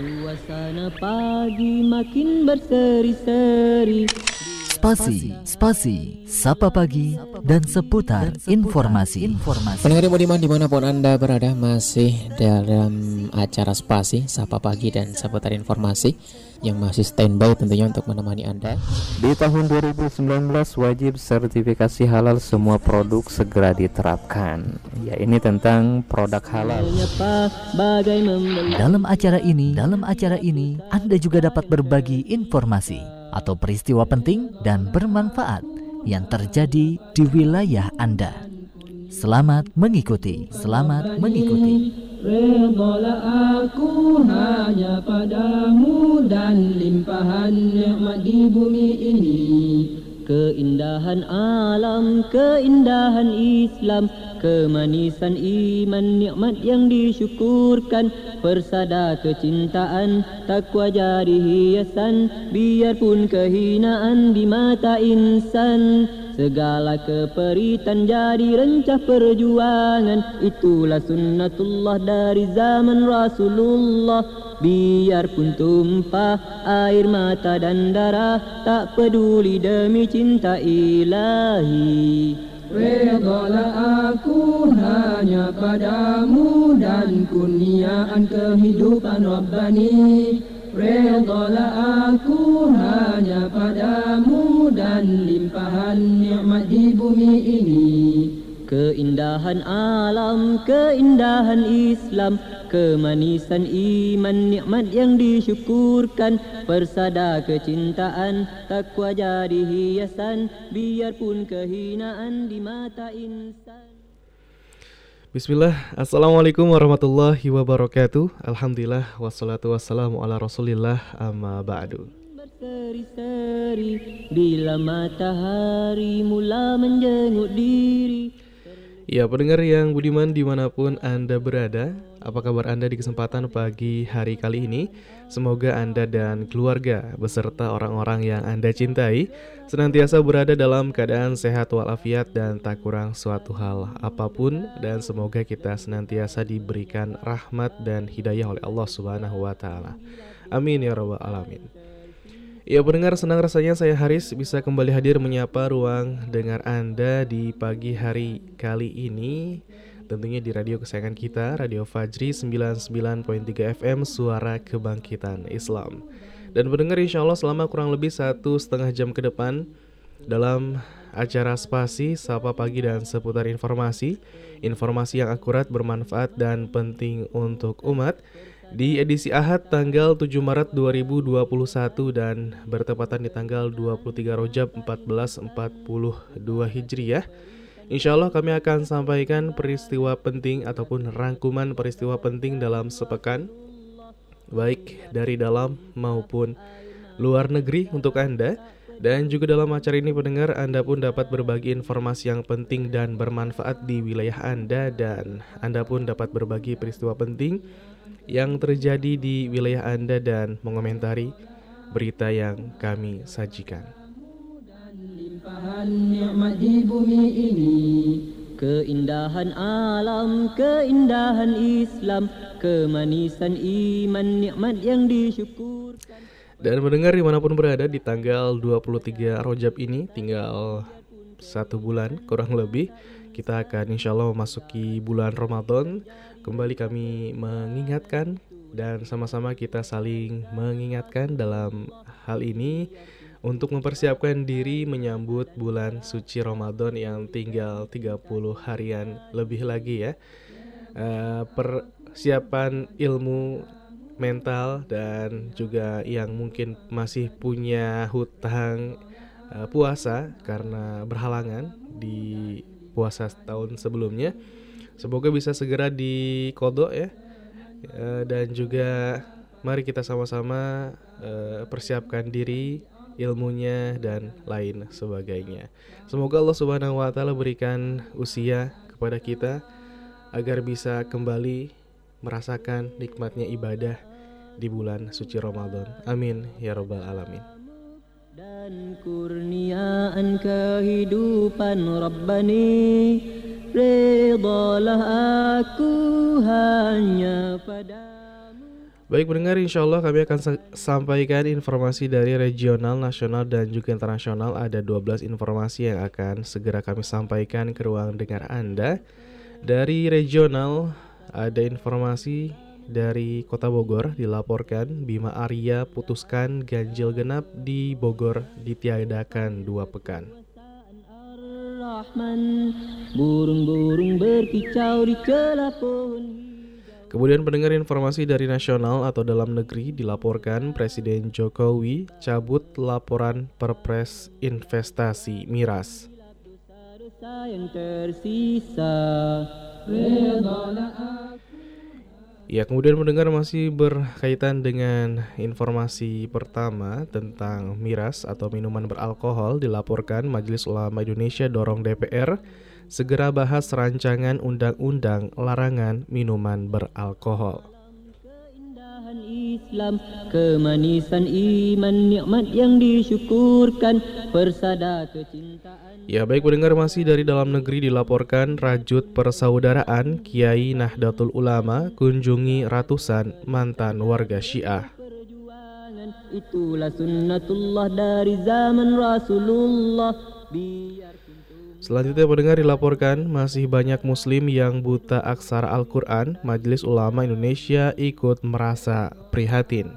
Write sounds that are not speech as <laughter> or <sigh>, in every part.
Suasana pagi makin berseri-seri Spasi, spasi, sapa pagi, dan seputar informasi. informasi. Pendengar Budiman di mana pun Anda berada masih dalam acara spasi, sapa pagi, dan seputar informasi yang masih standby tentunya untuk menemani Anda. Di tahun 2019 wajib sertifikasi halal semua produk segera diterapkan. Ya ini tentang produk halal. Dalam acara ini, dalam acara ini Anda juga dapat berbagi informasi atau peristiwa penting dan bermanfaat yang terjadi di wilayah Anda. Selamat mengikuti, selamat mengikuti. Redalah aku hanya padamu dan limpahan nikmat di bumi ini. Keindahan alam, keindahan Islam, kemanisan iman, nikmat yang disyukurkan, persada kecintaan, takwa jadi hiasan, biarpun kehinaan di mata insan. Segala keperitan jadi rencah perjuangan. Itulah sunnatullah dari zaman Rasulullah. Biarpun tumpah air mata dan darah Tak peduli demi cinta ilahi. Redalah aku hanya padamu dan kurniaan kehidupan Rabbani Redalah aku hanya padamu dan limpahan nikmat di bumi ini. Keindahan alam, keindahan Islam Kemanisan iman, nikmat yang disyukurkan. Persada kecintaan, takwa jadi hiasan Biarpun kehinaan di mata insan Bismillah, Assalamualaikum warahmatullahi wabarakatuh. Alhamdulillah, wassalatu wassalamu ala rasulillah amma ba'du. Bila matahari mula menjenguk diri Ya pendengar yang budiman di mana pun Anda berada Apa kabar Anda di kesempatan pagi hari kali ini? Semoga Anda dan keluarga beserta orang-orang yang Anda cintai Senantiasa berada dalam keadaan sehat walafiat dan tak kurang suatu hal apa pun. Dan semoga kita senantiasa diberikan rahmat dan hidayah oleh Allah subhanahu wa ta'ala. Amin ya rabbal alamin Ya pendengar senang rasanya saya Haris bisa kembali hadir menyapa ruang dengar Anda di pagi hari kali ini. Tentunya di radio kesayangan kita, Radio Fajri 99.3 FM Suara Kebangkitan Islam. Dan pendengar insya Allah selama kurang lebih satu setengah jam ke depan Dalam acara spasi, sapa pagi dan seputar informasi Informasi yang akurat, bermanfaat dan penting untuk umat di edisi Ahad tanggal 7 Maret 2021 dan bertepatan di tanggal 23 Rojab 1442 Hijriah. Insya Allah kami akan sampaikan peristiwa penting ataupun rangkuman peristiwa penting dalam sepekan baik dari dalam maupun luar negeri untuk Anda dan juga dalam acara ini pendengar Anda pun dapat berbagi informasi yang penting dan bermanfaat di wilayah Anda dan Anda pun dapat berbagi peristiwa penting yang terjadi di wilayah Anda dan mengomentari berita yang kami sajikan. Keindahan alam, keindahan Islam, kemanisan iman, nikmat yang disyukurkan. Dan mendengar di mana pun berada di tanggal 23 Rojab ini tinggal satu bulan kurang lebih kita akan insya Allah memasuki bulan Ramadan Kembali kami mengingatkan dan sama-sama kita saling mengingatkan dalam hal ini untuk mempersiapkan diri menyambut bulan suci Ramadan yang tinggal 30 harian lebih lagi ya. Uh, persiapan ilmu mental dan juga yang mungkin masih punya hutang uh, puasa karena berhalangan di puasa tahun sebelumnya Semoga bisa segera dikodok ya. E, dan juga mari kita sama-sama e, persiapkan diri ilmunya dan lain sebagainya. Semoga Allah Subhanahu wa taala berikan usia kepada kita agar bisa kembali merasakan nikmatnya ibadah di bulan suci Ramadan. Amin ya rabbal alamin. Dan kurniaan kehidupan Rabbani Redalah aku hanya padamu Baik pendengar, insya Allah kami akan sampaikan informasi dari regional, nasional, dan juga internasional. Ada 12 informasi yang akan segera kami sampaikan ke ruang dengar Anda. Dari regional, ada informasi dari Kota Bogor dilaporkan Bima Arya putuskan ganjil genap di Bogor ditiadakan dua pekan. Burung-burung berkicau di celah pohon Kemudian pendengar informasi dari nasional atau dalam negeri dilaporkan Presiden Jokowi cabut laporan Perpres investasi miras. Ya, kemudian mendengar masih berkaitan dengan informasi pertama tentang miras atau minuman beralkohol dilaporkan Majelis Ulama Indonesia dorong DPR segera bahas rancangan undang-undang larangan minuman beralkohol. Islam, kemanisan iman, nikmat yang disyukurkan, persada kecintaan. Ya baik pendengar masih dari dalam negeri dilaporkan rajut persaudaraan Kiai Nahdlatul Ulama kunjungi ratusan mantan warga Syiah. Itulah sunnatullah dari zaman Rasulullah biar Selanjutnya pendengar dilaporkan masih banyak muslim yang buta aksara Al-Quran Majelis Ulama Indonesia ikut merasa prihatin.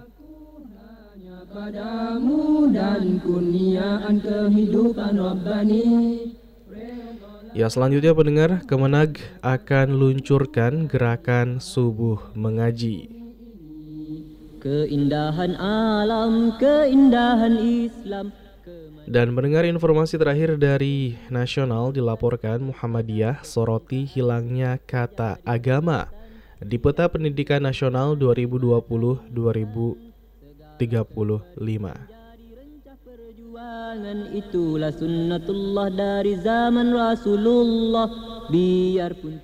Ya selanjutnya pendengar Kemenag akan luncurkan gerakan subuh mengaji. Keindahan alam, keindahan Islam dan mendengar informasi terakhir dari nasional dilaporkan Muhammadiyah soroti hilangnya kata agama di peta pendidikan nasional 2020-2035. Itulah sunnatullah dari zaman Rasulullah biarpun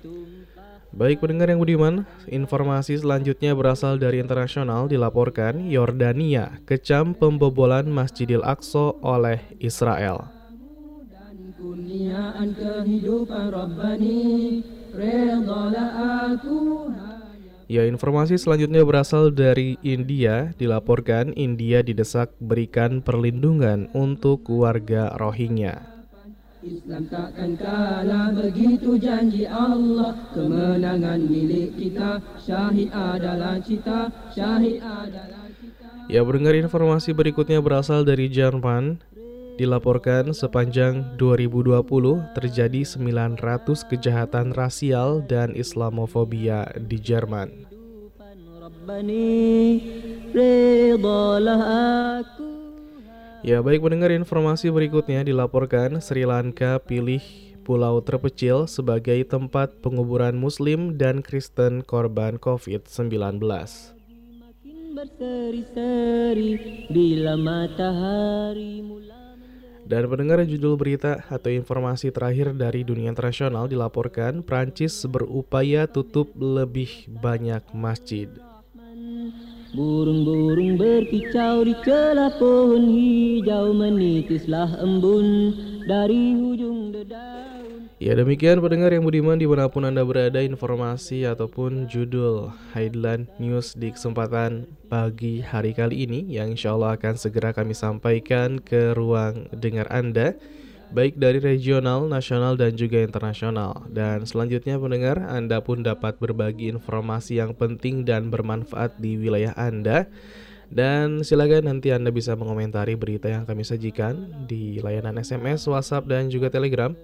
Baik pendengar yang budiman, informasi selanjutnya berasal dari internasional dilaporkan Yordania kecam pembobolan Masjidil Aqsa oleh Israel. Ya, informasi selanjutnya berasal dari India. Dilaporkan India didesak berikan perlindungan untuk warga Rohingya. Islam takkan kalah begitu janji Allah Kemenangan milik kita. Syahid adalah cita Syahid adalah cita. Ya mendengar informasi berikutnya berasal dari Jerman. Dilaporkan sepanjang 2020 terjadi 900 kejahatan rasial dan Islamofobia di Jerman. Ya baik mendengar informasi berikutnya dilaporkan Sri Lanka pilih pulau terpecil sebagai tempat penguburan muslim dan kristen korban COVID-19 dan pendengar judul berita atau informasi terakhir dari dunia internasional dilaporkan Prancis berupaya tutup lebih banyak masjid. Burung-burung berkicau di celah pohon hijau menitislah embun dari ujung dedaun. Ya demikian pendengar yang budiman di mana pun anda berada informasi ataupun judul headline news di kesempatan pagi hari kali ini yang insya Allah akan segera kami sampaikan ke ruang dengar anda baik dari regional, nasional, dan juga internasional. Dan selanjutnya pendengar, Anda pun dapat berbagi informasi yang penting dan bermanfaat di wilayah Anda. Dan silakan nanti Anda bisa mengomentari berita yang kami sajikan di layanan SMS, WhatsApp, dan juga Telegram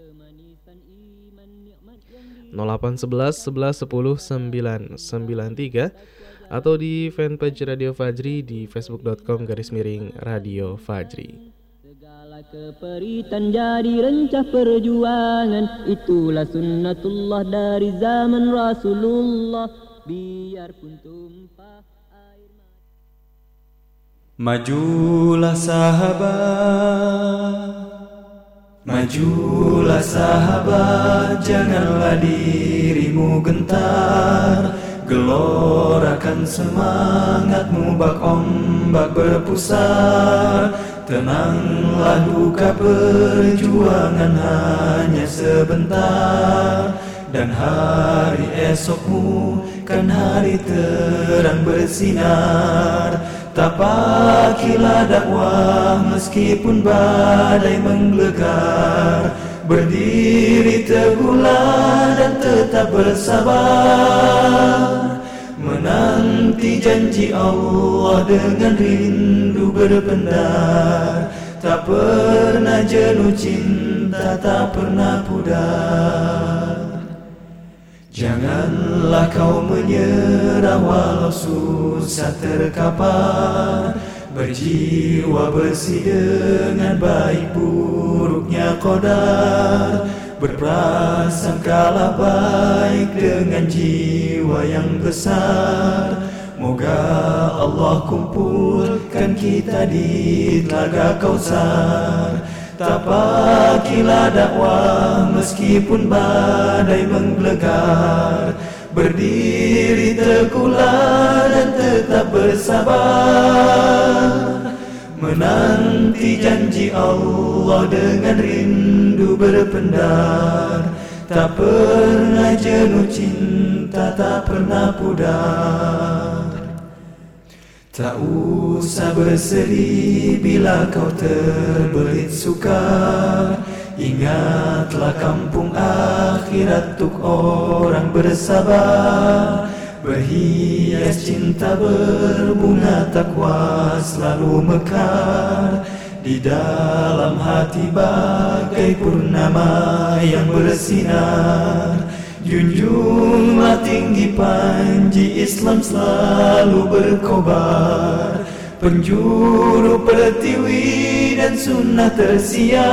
0811 11 10 993 atau di fanpage Radio Fajri di facebook.com garis miring Radio Fajri. Keperitan jadi rencah perjuangan. Itulah sunnatullah dari zaman Rasulullah. Biarpun tumpah air Majulah sahabat. Majulah sahabat Janganlah dirimu gentar. Gelorakan semangatmu Bak ombak berpusar Tenanglah duka perjuangan hanya sebentar? Dan hari esokmu kan hari terang bersinar. Tapakilah dakwah meskipun badai menggelegar. Berdiri teguhlah dan tetap bersabar. Menanti janji Allah dengan rindu berpendar Tak pernah jenuh cinta, tak pernah pudar. Janganlah kau menyerah walau susah terkapar. Berjiwa bersih dengan baik buruknya kodar Berprasangkalah baik dengan jiwa yang besar Moga Allah kumpulkan kita di telaga kausar. Tapakilah dakwah meskipun badai menggelegar. Berdiri teguhlah dan tetap bersabar. Menanti janji Allah dengan rindu berpendar. Tak pernah jenuh cinta, tak pernah pudar Tak usah bersedih bila kau terbelit sukar. Ingatlah kampung akhirat untuk orang bersabar. Berhias cinta berbunga takwa selalu mekar. Di dalam hati bagai purnama yang bersinar Junjunglah tinggi panji Islam selalu berkobar. Penjuru pertiwi dan sunnah tersiar.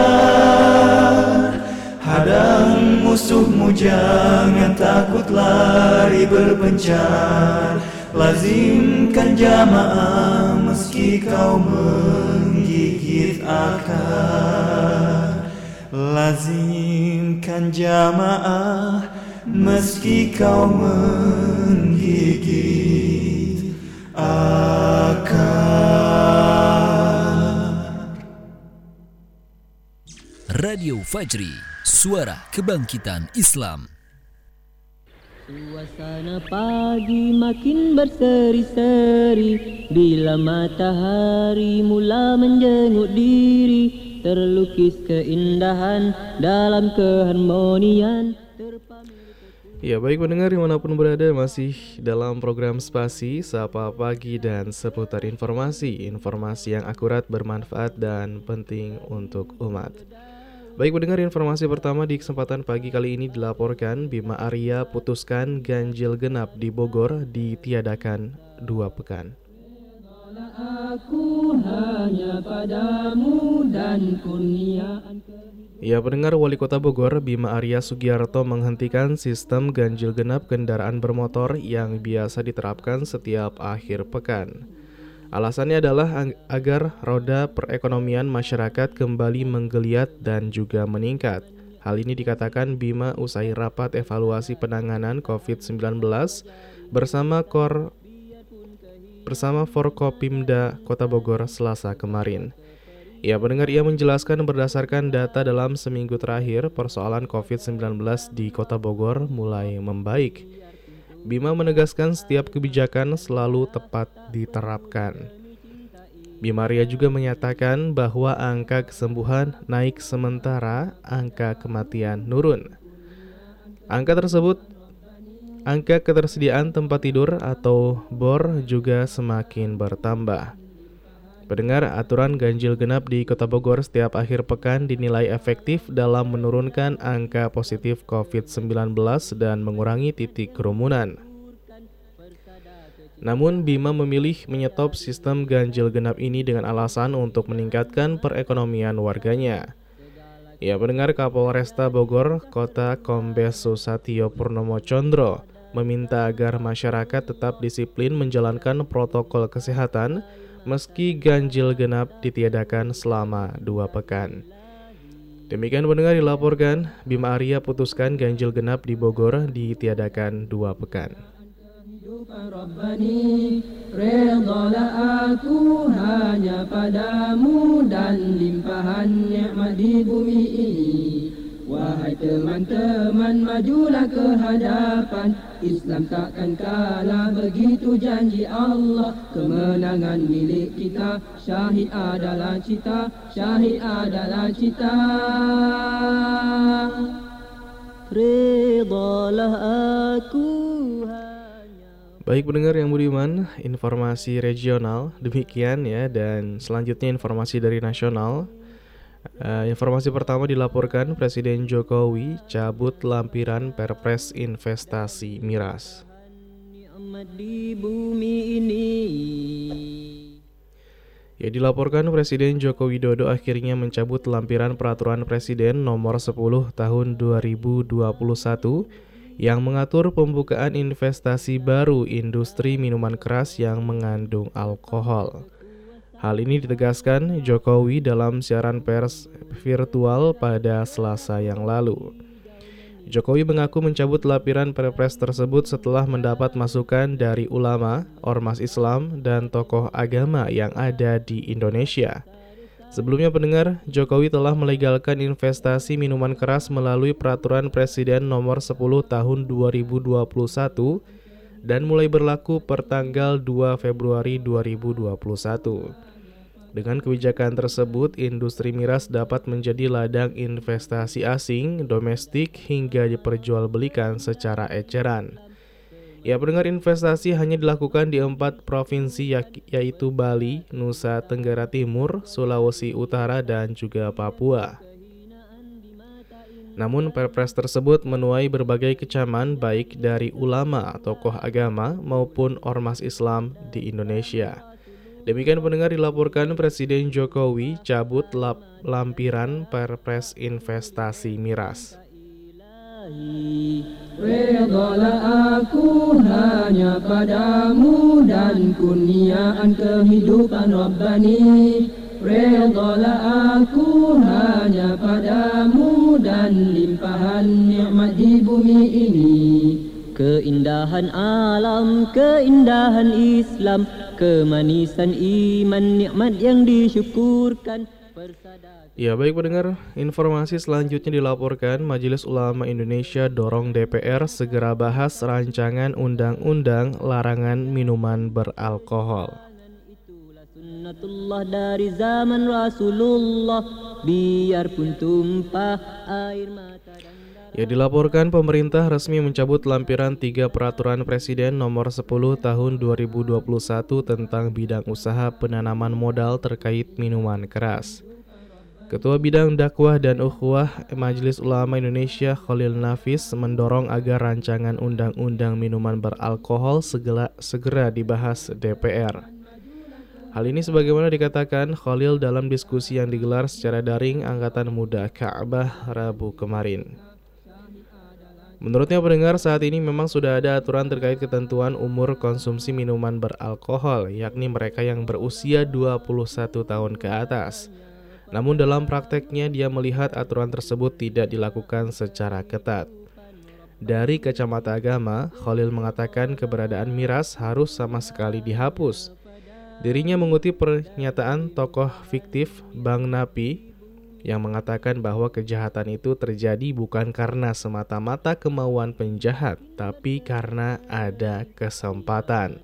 Hadang musuhmu jangan takut lari berpencar. Lazimkan jamaah meski kau menggigit akar. Lazimkan jamaah meski kau menggigit akar Radio Fajri, suara kebangkitan Islam. Suasana pagi makin berseri-seri Bila matahari mula menjenguk diri Terlukis keindahan dalam keharmonian Ya baik pendengar di mana pun berada masih dalam program Spasi Sapa Pagi dan seputar informasi. Informasi yang akurat, bermanfaat dan penting untuk umat. Baik pendengar informasi pertama di kesempatan pagi kali ini dilaporkan Bima Arya putuskan ganjil genap di Bogor ditiadakan dua pekan. Aku hanya padamu dan Ya pendengar Wali Kota Bogor Bima Arya Sugiarto menghentikan sistem ganjil genap kendaraan bermotor yang biasa diterapkan setiap akhir pekan. Alasannya adalah agar roda perekonomian masyarakat kembali menggeliat dan juga meningkat. Hal ini dikatakan Bima usai rapat evaluasi penanganan COVID-19 bersama Kor bersama Forkopimda Kota Bogor Selasa kemarin. Ya, pendengar ia menjelaskan berdasarkan data dalam seminggu terakhir persoalan COVID-19 di Kota Bogor mulai membaik. Bima menegaskan setiap kebijakan selalu tepat diterapkan. Bima Ria juga menyatakan bahwa angka kesembuhan naik sementara angka kematian nurun. Angka tersebut angka ketersediaan tempat tidur atau BOR juga semakin bertambah. Pendengar, aturan ganjil genap di Kota Bogor setiap akhir pekan dinilai efektif dalam menurunkan angka positif COVID-19 dan mengurangi titik kerumunan. Namun, Bima memilih menyetop sistem ganjil genap ini dengan alasan untuk meningkatkan perekonomian warganya. Ya, pendengar Kapolresta Bogor, Kota Kombes Susatyo Purnomo Condro, meminta agar masyarakat tetap disiplin menjalankan protokol kesehatan meski ganjil genap ditiadakan selama dua pekan. Demikian pendengar dilaporkan, Bima Arya putuskan ganjil genap di Bogor ditiadakan dua pekan. Wahai teman-teman majulah ke hadapan. Islam takkan kalah begitu janji Allah. Kemenangan milik kita Syahid adalah cita Syahid adalah cita. Redalah aku Baik pendengar yang budiman, informasi regional demikian ya dan selanjutnya informasi dari nasional. Uh, informasi pertama dilaporkan Presiden Jokowi cabut lampiran Perpres investasi miras. Ya dilaporkan Presiden Joko Widodo akhirnya mencabut lampiran peraturan Presiden nomor 10 tahun 2021 yang mengatur pembukaan investasi baru industri minuman keras yang mengandung alkohol. Hal ini ditegaskan Jokowi dalam siaran pers virtual pada Selasa yang lalu. Jokowi mengaku mencabut lapiran perpres tersebut setelah mendapat masukan dari ulama, ormas Islam, dan tokoh agama yang ada di Indonesia. Sebelumnya pendengar, Jokowi telah melegalkan investasi minuman keras melalui peraturan Presiden nomor 10 tahun 2021 dan mulai berlaku per tanggal 2 Februari 2021. Dengan kebijakan tersebut, industri miras dapat menjadi ladang investasi asing, domestik, hingga diperjualbelikan secara eceran. Ya, pendengar investasi hanya dilakukan di empat provinsi yaitu Bali, Nusa Tenggara Timur, Sulawesi Utara, dan juga Papua. Namun perpres tersebut menuai berbagai kecaman baik dari ulama, tokoh agama, maupun ormas Islam di Indonesia. Demikian pendengar dilaporkan Presiden Jokowi cabut lap lampiran perpres investasi miras. Redalah aku hanya padamu dan kurniaan kehidupan Rabbani Redalah aku hanya padamu dan limpahan nikmat di bumi ini Keindahan alam, keindahan Islam Kemanisan iman, nikmat yang disyukurkan. Ya baik pendengar, informasi selanjutnya dilaporkan. Majelis Ulama Indonesia dorong DPR segera bahas rancangan undang-undang larangan minuman beralkohol. Sunnatullah dari zaman Rasulullah. Biarpun tumpah air mata Ya dilaporkan pemerintah resmi mencabut lampiran tiga peraturan Presiden nomor 10 tahun 2021 tentang bidang usaha penanaman modal terkait minuman keras. Ketua Bidang Dakwah dan Ukhuwah Majelis Ulama Indonesia Khalil Nafis mendorong agar rancangan undang-undang minuman beralkohol segera, segera dibahas DPR. Hal ini sebagaimana dikatakan Khalil dalam diskusi yang digelar secara daring Angkatan Muda Ka'bah Rabu kemarin. Menurutnya pendengar saat ini memang sudah ada aturan terkait ketentuan umur konsumsi minuman beralkohol yakni mereka yang berusia 21 tahun ke atas. Namun dalam prakteknya dia melihat aturan tersebut tidak dilakukan secara ketat. Dari kacamata agama, Khalil mengatakan keberadaan miras harus sama sekali dihapus. Dirinya mengutip pernyataan tokoh fiktif Bang Napi yang mengatakan bahwa kejahatan itu terjadi bukan karena semata-mata kemauan penjahat, tapi karena ada kesempatan.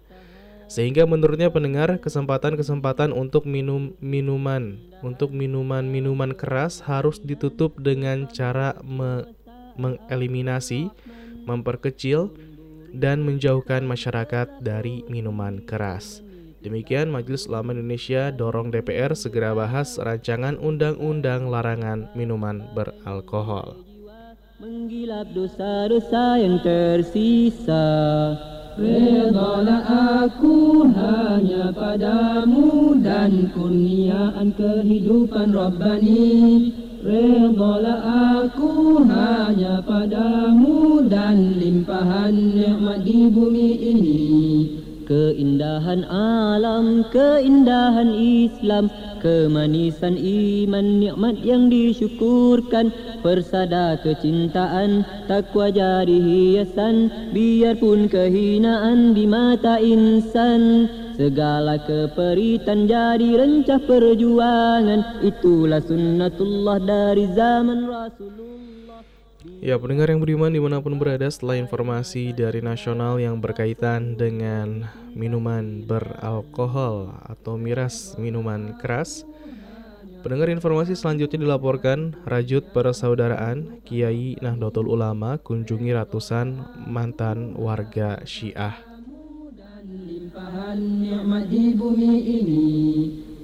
Sehingga menurutnya pendengar kesempatan-kesempatan untuk minum minuman untuk minuman-minuman keras harus ditutup dengan cara me mengeliminasi, memperkecil dan menjauhkan masyarakat dari minuman keras. Demikian Majelis Ulama Indonesia dorong DPR segera bahas rancangan undang-undang larangan minuman beralkohol. Menggilap dosa-dosa yang tersisa. Redalah aku hanya padamu dan kurniaan kehidupan Rabbani. Redalah aku hanya padamu dan limpahan nikmat di bumi ini Keindahan alam, keindahan Islam Kemanisan iman, nikmat yang disyukurkan Persada kecintaan, takwa jadi hiasan Biarpun kehinaan di mata insan. Segala keperitan jadi rencah perjuangan Itulah sunnatullah dari zaman Rasulullah Ya, pendengar yang beriman di mana pun berada setelah informasi dari nasional yang berkaitan dengan minuman beralkohol atau miras minuman keras, Pendengar informasi selanjutnya dilaporkan Rajut Persaudaraan Kiai Nahdlatul Ulama kunjungi ratusan mantan warga Syiah.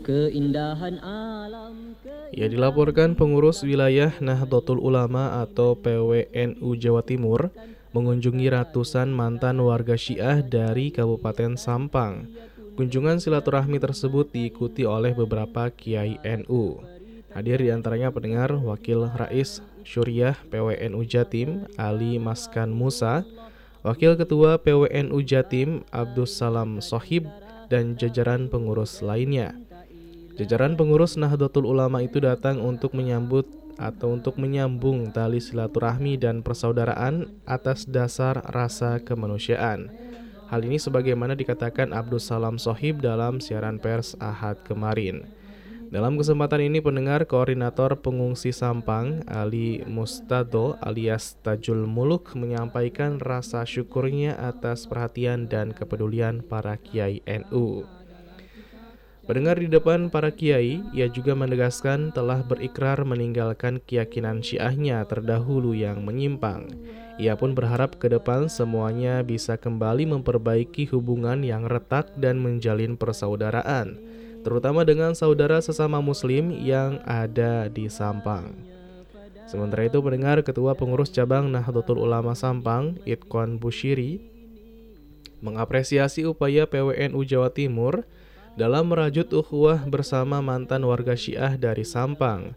Keindahan alam Ya dilaporkan pengurus wilayah Nahdlatul Ulama atau PWNU Jawa Timur mengunjungi ratusan mantan warga Syiah dari Kabupaten Sampang Kunjungan silaturahmi tersebut diikuti oleh beberapa kiai NU. Hadir di antaranya pendengar Wakil Rais Syuriah PWNU Jatim Ali Maskan Musa, Wakil Ketua PWNU Jatim Abdus Salam Sohib, dan jajaran pengurus lainnya. Jajaran pengurus Nahdlatul Ulama itu datang untuk menyambut atau untuk menyambung tali silaturahmi dan persaudaraan atas dasar rasa kemanusiaan. Hal ini sebagaimana dikatakan Abdul Salam Sohib dalam siaran pers Ahad kemarin. Dalam kesempatan ini pendengar koordinator pengungsi Sampang Ali Mustado alias Tajul Muluk menyampaikan rasa syukurnya atas perhatian dan kepedulian para kiai NU. Pendengar di depan para kiai, ia juga menegaskan telah berikrar meninggalkan keyakinan syiahnya terdahulu yang menyimpang. Ia pun berharap ke depan semuanya bisa kembali memperbaiki hubungan yang retak dan menjalin persaudaraan, terutama dengan saudara sesama muslim yang ada di Sampang. Sementara itu pendengar Ketua Pengurus Cabang Nahdlatul Ulama Sampang, Itkon Bushiri, mengapresiasi upaya PWNU Jawa Timur dalam merajut ukhuwah bersama mantan warga Syiah dari Sampang.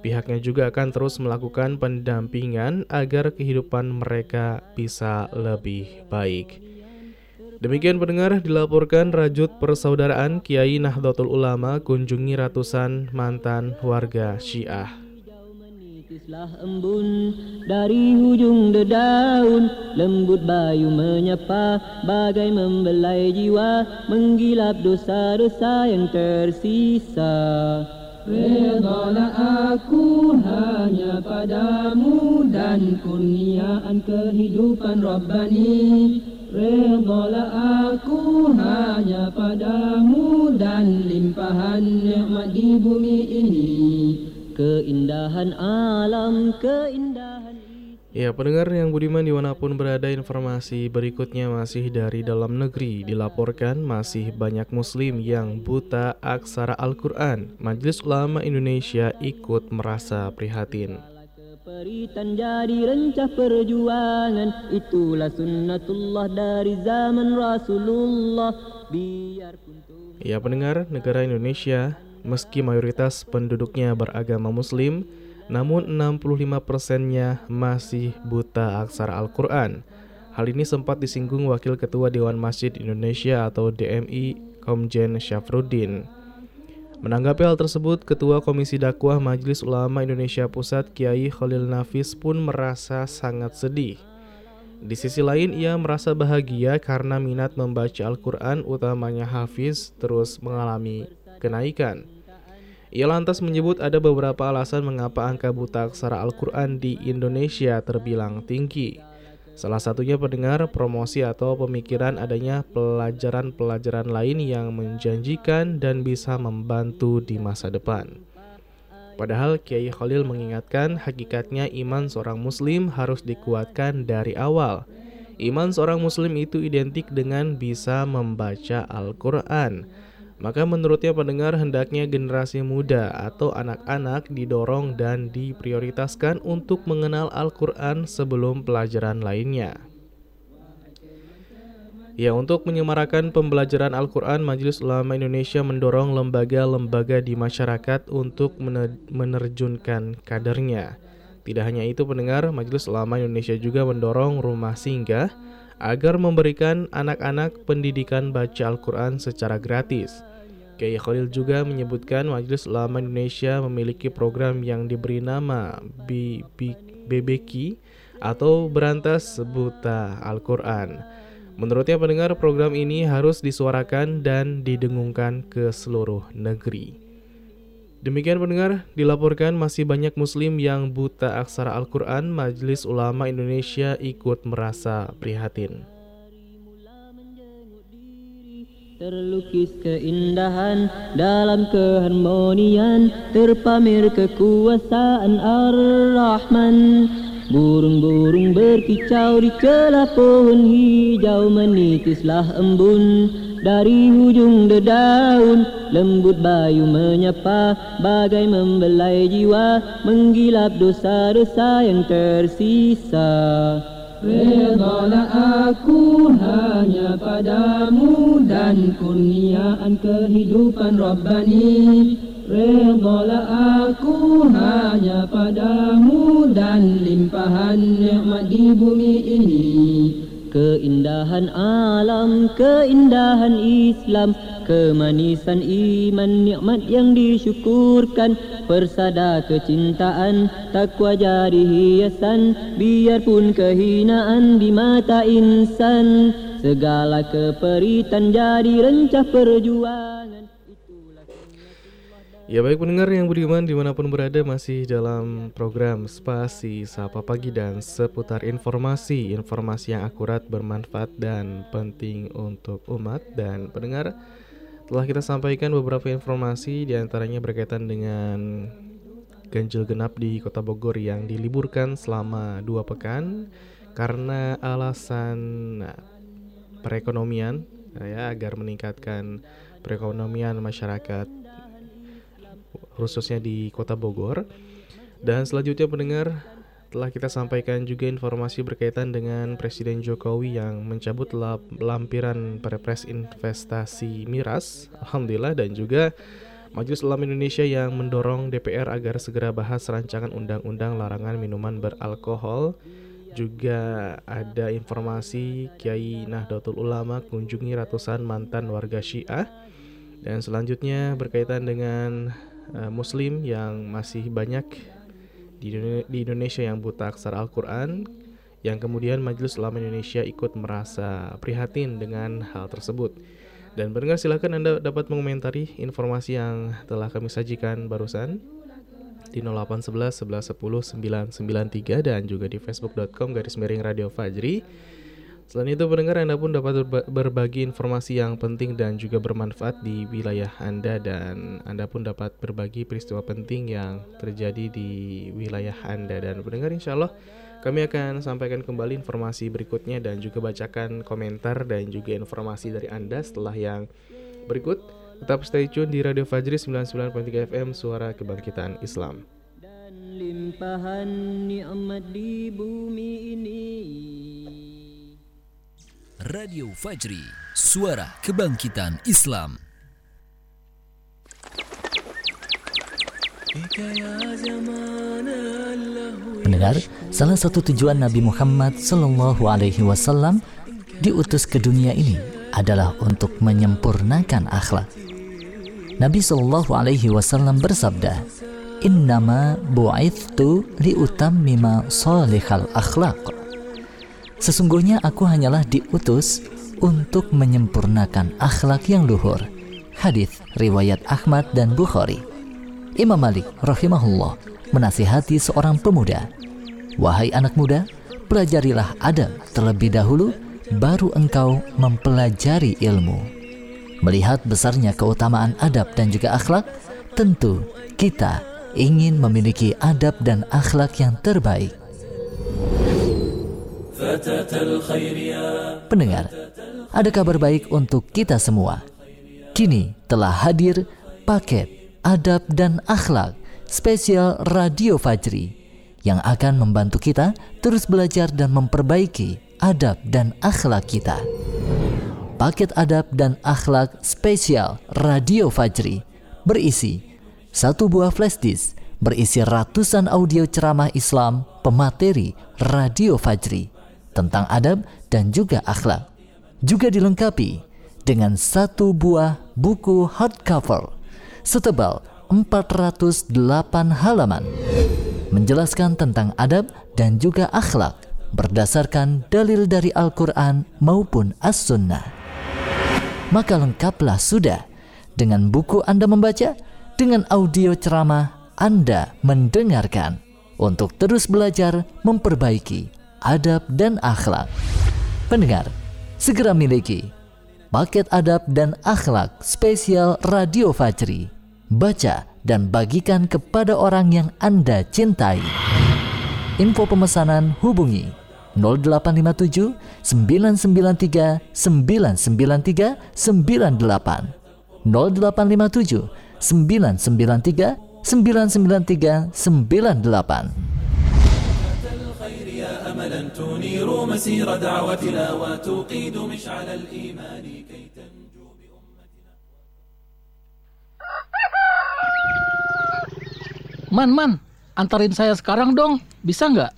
Pihaknya juga akan terus melakukan pendampingan agar kehidupan mereka bisa lebih baik. Demikian pendengar dilaporkan rajut persaudaraan Kiai Nahdlatul Ulama kunjungi ratusan mantan warga Syiah. Titislah embun dari hujung dedaun. Lembut bayu menyapa bagai membelai jiwa. Menggilap dosa-dosa yang tersisa. Redalah aku hanya padamu Dan kurniaan kehidupan Rabbani. Redalah aku hanya padamu Dan limpahan nikmat di bumi ini Keindahan alam, keindahan Ya, pendengar yang budiman di mana pun berada informasi berikutnya masih dari dalam negeri. Dilaporkan masih banyak muslim yang buta aksara Al-Quran. Majelis Ulama Indonesia ikut merasa prihatin. Peritan jadi rencah perjuangan Itulah sunnatullah dari zaman Rasulullah. Biarpun Ya pendengar, negara Indonesia Meski mayoritas penduduknya beragama muslim, namun 65 persennya masih buta aksara Al-Quran. Hal ini sempat disinggung Wakil Ketua Dewan Masjid Indonesia atau DMI Komjen Syafruddin. Menanggapi hal tersebut, Ketua Komisi Dakwah Majelis Ulama Indonesia Pusat Kiai Khalil Nafis pun merasa sangat sedih. Di sisi lain, ia merasa bahagia karena minat membaca Al-Quran utamanya Hafiz terus mengalami kenaikan. Ia lantas menyebut ada beberapa alasan mengapa angka buta aksara Al-Quran di Indonesia terbilang tinggi. Salah satunya pendengar promosi atau pemikiran adanya pelajaran-pelajaran lain yang menjanjikan dan bisa membantu di masa depan. Padahal Kiai Khalil mengingatkan hakikatnya iman seorang muslim harus dikuatkan dari awal. Iman seorang muslim itu identik dengan bisa membaca Al-Quran. Maka menurutnya pendengar hendaknya generasi muda atau anak-anak didorong dan diprioritaskan untuk mengenal Al-Quran sebelum pelajaran lainnya. Ya, untuk menyemarakan pembelajaran Al-Quran, Majelis Ulama Indonesia mendorong lembaga-lembaga di masyarakat untuk menerjunkan kadernya. Tidak hanya itu pendengar, Majelis Ulama Indonesia juga mendorong rumah singgah agar memberikan anak-anak pendidikan baca Al-Quran secara gratis. Kiai Khalil juga menyebutkan Majelis Ulama Indonesia memiliki program yang diberi nama BBQ atau Berantas Buta Al-Quran. Menurutnya pendengar program ini harus disuarakan dan didengungkan ke seluruh negeri. Demikian pendengar, dilaporkan masih banyak muslim yang buta aksara Al-Quran, Majelis Ulama Indonesia ikut merasa prihatin. Terlukis keindahan dalam keharmonian Terpamer kekuasaan Ar-Rahman Burung-burung berkicau di celah pohon hijau Menitislah embun. Dari hujung dedaun Lembut bayu menyapa Bagai membelai jiwa Menggilap dosa-dosa yang tersisa. Redalah aku hanya padamu Dan kurniaan kehidupan Rabbani Redalah aku hanya padamu Dan limpahan nikmat di bumi ini. Keindahan alam, keindahan Islam Kemanisan iman, nikmat yang disyukurkan. Persada kecintaan, takwa jadi hiasan Biarpun kehinaan di mata insan. Segala keperitan jadi rencah perjuangan Ya baik pendengar yang budiman di mana pun berada masih dalam program Spasi Sapa Pagi dan seputar informasi Informasi yang akurat, bermanfaat dan penting untuk umat. Dan pendengar telah kita sampaikan beberapa informasi di antaranya berkaitan dengan ganjil genap di kota Bogor yang diliburkan selama dua pekan Karena alasan perekonomian ya agar meningkatkan perekonomian masyarakat khususnya di kota Bogor. Dan selanjutnya pendengar telah kita sampaikan juga informasi berkaitan dengan Presiden Jokowi yang mencabut lampiran perpres investasi miras, alhamdulillah dan juga Majelis Ulama Indonesia yang mendorong DPR agar segera bahas rancangan undang-undang larangan minuman beralkohol. Juga ada informasi Kiai Nahdlatul Ulama kunjungi ratusan mantan warga Syiah. Dan selanjutnya berkaitan dengan uh, Muslim yang masih banyak di, di Indonesia yang buta aksara Al-Quran, yang kemudian Majelis Ulama Indonesia ikut merasa prihatin dengan hal tersebut. Dan pendengar silakan Anda dapat mengomentari informasi yang telah kami sajikan barusan di 0811 11 10 993 dan juga di facebook.com garis miring radio Fajri Selain itu pendengar Anda pun dapat berbagi informasi yang penting dan juga bermanfaat di wilayah Anda dan Anda pun dapat berbagi peristiwa penting yang terjadi di wilayah Anda dan pendengar insya Allah kami akan sampaikan kembali informasi berikutnya dan juga bacakan komentar dan juga informasi dari Anda setelah yang berikut. Tetap stay tune di Radio Fajri 99.3 FM Suara Kebangkitan Islam. Dan limpahan nikmat di bumi ini. Radio Fajri, suara kebangkitan Islam. Pendengar, salah satu tujuan Nabi Muhammad Sallallahu Alaihi Wasallam diutus ke dunia ini adalah untuk menyempurnakan akhlak. Nabi Sallallahu Alaihi Wasallam bersabda, Innama bu'ithtu liutammima salihal akhlaq Sesungguhnya aku hanyalah diutus untuk menyempurnakan akhlak yang luhur. Hadis riwayat Ahmad dan Bukhari. Imam Malik rahimahullah menasihati seorang pemuda, "Wahai anak muda, pelajarilah adab terlebih dahulu baru engkau mempelajari ilmu." Melihat besarnya keutamaan adab dan juga akhlak, tentu kita ingin memiliki adab dan akhlak yang terbaik. Pendengar, ada kabar baik untuk kita semua. Kini telah hadir paket adab dan akhlak spesial Radio Fajri yang akan membantu kita terus belajar dan memperbaiki adab dan akhlak kita. Paket adab dan akhlak spesial Radio Fajri berisi satu buah flash disk berisi ratusan audio ceramah Islam pemateri Radio Fajri tentang adab dan juga akhlak. Juga dilengkapi dengan satu buah buku hardcover setebal 408 halaman menjelaskan tentang adab dan juga akhlak berdasarkan dalil dari Al-Quran maupun As-Sunnah. Maka lengkaplah sudah dengan buku Anda membaca dengan audio ceramah Anda mendengarkan untuk terus belajar memperbaiki adab, dan akhlak. Pendengar, segera miliki paket adab dan akhlak spesial Radio Fajri. Baca dan bagikan kepada orang yang Anda cintai. Info pemesanan hubungi 0857 993 993 98 0857 993 993 98 تنير مسير دعوتنا وتوقيد مشعل الإيمان كي تنجو بأمتنا Man, man, antarin saya sekarang dong, bisa nggak?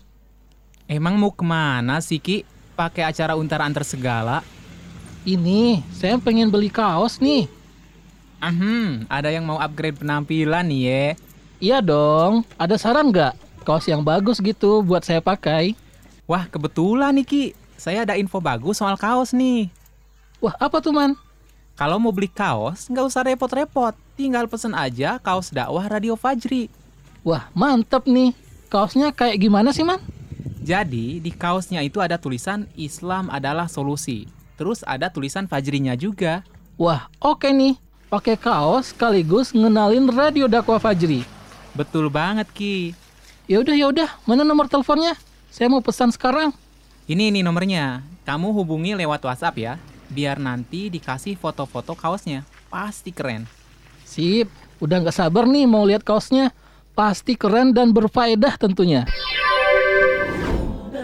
Emang mau kemana sih Ki? Pakai acara untar antar segala? Ini, saya pengen beli kaos nih. Hmm, ada yang mau upgrade penampilan nih ya? Iya dong, ada saran nggak? Kaos yang bagus gitu buat saya pakai. Wah, kebetulan nih Ki. Saya ada info bagus soal kaos nih. Wah, apa tuh man? Kalau mau beli kaos, nggak usah repot-repot. Tinggal pesen aja kaos dakwah Radio Fajri. Wah, mantep nih. Kaosnya kayak gimana sih man? Jadi, di kaosnya itu ada tulisan Islam adalah solusi. Terus ada tulisan Fajrinya juga. Wah, oke nih. Pakai kaos sekaligus ngenalin radio dakwah Fajri. Betul banget Ki. Ya udah ya udah, mana nomor teleponnya? Saya mau pesan sekarang. Ini nih nomornya. Kamu hubungi lewat WhatsApp ya. Biar nanti dikasih foto-foto kaosnya. Pasti keren. Sip, udah nggak sabar nih mau lihat kaosnya. Pasti keren dan berfaedah tentunya.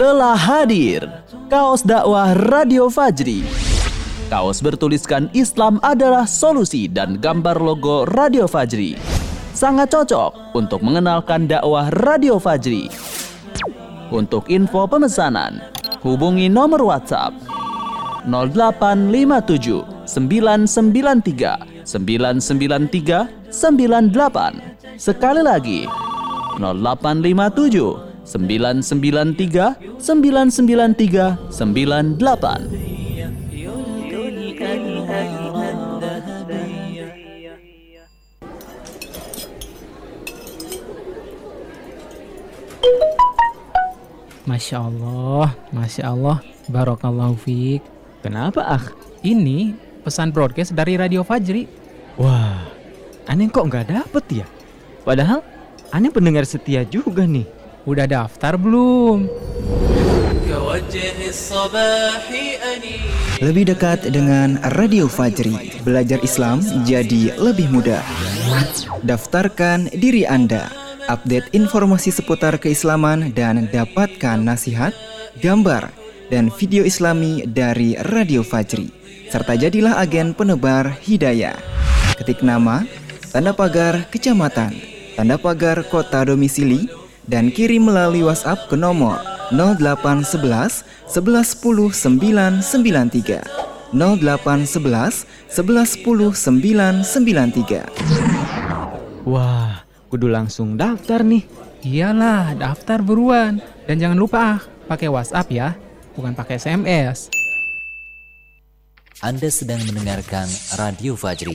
Telah hadir kaos dakwah Radio Fajri. Kaos bertuliskan Islam adalah solusi dan gambar logo Radio Fajri. Sangat cocok untuk mengenalkan dakwah Radio Fajri. Untuk info pemesanan, hubungi nomor WhatsApp 0857 993 993 98. Sekali lagi 0857 993 993 98. Masya Allah, Masya Allah, Barakallahu fiik. Kenapa ah? Ini pesan broadcast dari Radio Fajri. Wah, aneh kok nggak dapet ya? Padahal aneh pendengar setia juga nih. Udah daftar belum? Lebih dekat dengan Radio Fajri, belajar Islam jadi lebih mudah. Daftarkan diri Anda, update informasi seputar keislaman dan dapatkan nasihat, gambar, dan video islami dari Radio Fajri. Serta jadilah agen penebar hidayah. Ketik nama, tanda pagar kecamatan, tanda pagar kota domisili, dan kirim melalui WhatsApp ke nomor 0811 1110 993 0811 1110 993 Wah, kudu langsung daftar nih. Iyalah, daftar buruan. Dan jangan lupa ah, pakai WhatsApp ya, bukan pakai SMS. Anda sedang mendengarkan Radio Fajri.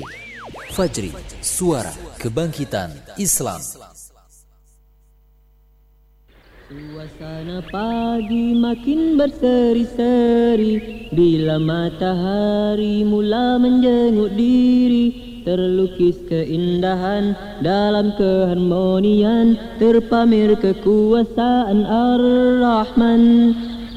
Fajri, suara kebangkitan Islam. Suasana pagi makin berseri-seri Bila matahari mula menjenguk diri Terlukis keindahan dalam keharmonian Terpamer kekuasaan Ar-Rahman.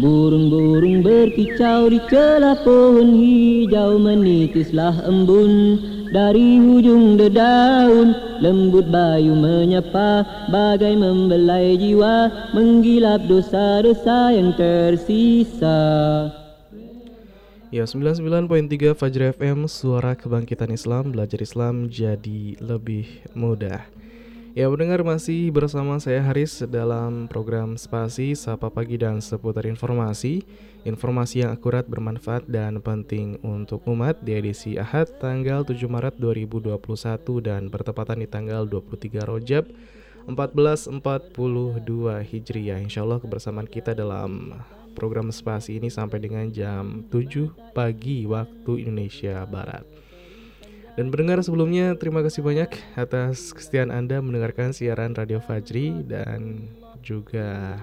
Burung-burung berkicau di celah pohon hijau Menitislah embun. Dari hujung dedaun Lembut bayu menyapa bagai membelai jiwa Menggilap dosa-dosa yang tersisa Ya 99.3 Fajr FM Suara Kebangkitan Islam Belajar Islam jadi lebih mudah. Ya mendengar masih bersama saya Haris dalam program Spasi, Sapa Pagi dan seputar informasi. Informasi yang akurat, bermanfaat, dan penting untuk umat di edisi Ahad tanggal 7 Maret 2021 dan bertepatan di tanggal 23 Rojab 1442 Hijriah. Insya Allah kebersamaan kita dalam program Spasi ini sampai dengan jam 7 pagi waktu Indonesia Barat Dan pendengar sebelumnya terima kasih banyak atas kesetiaan Anda mendengarkan siaran Radio Fajri dan juga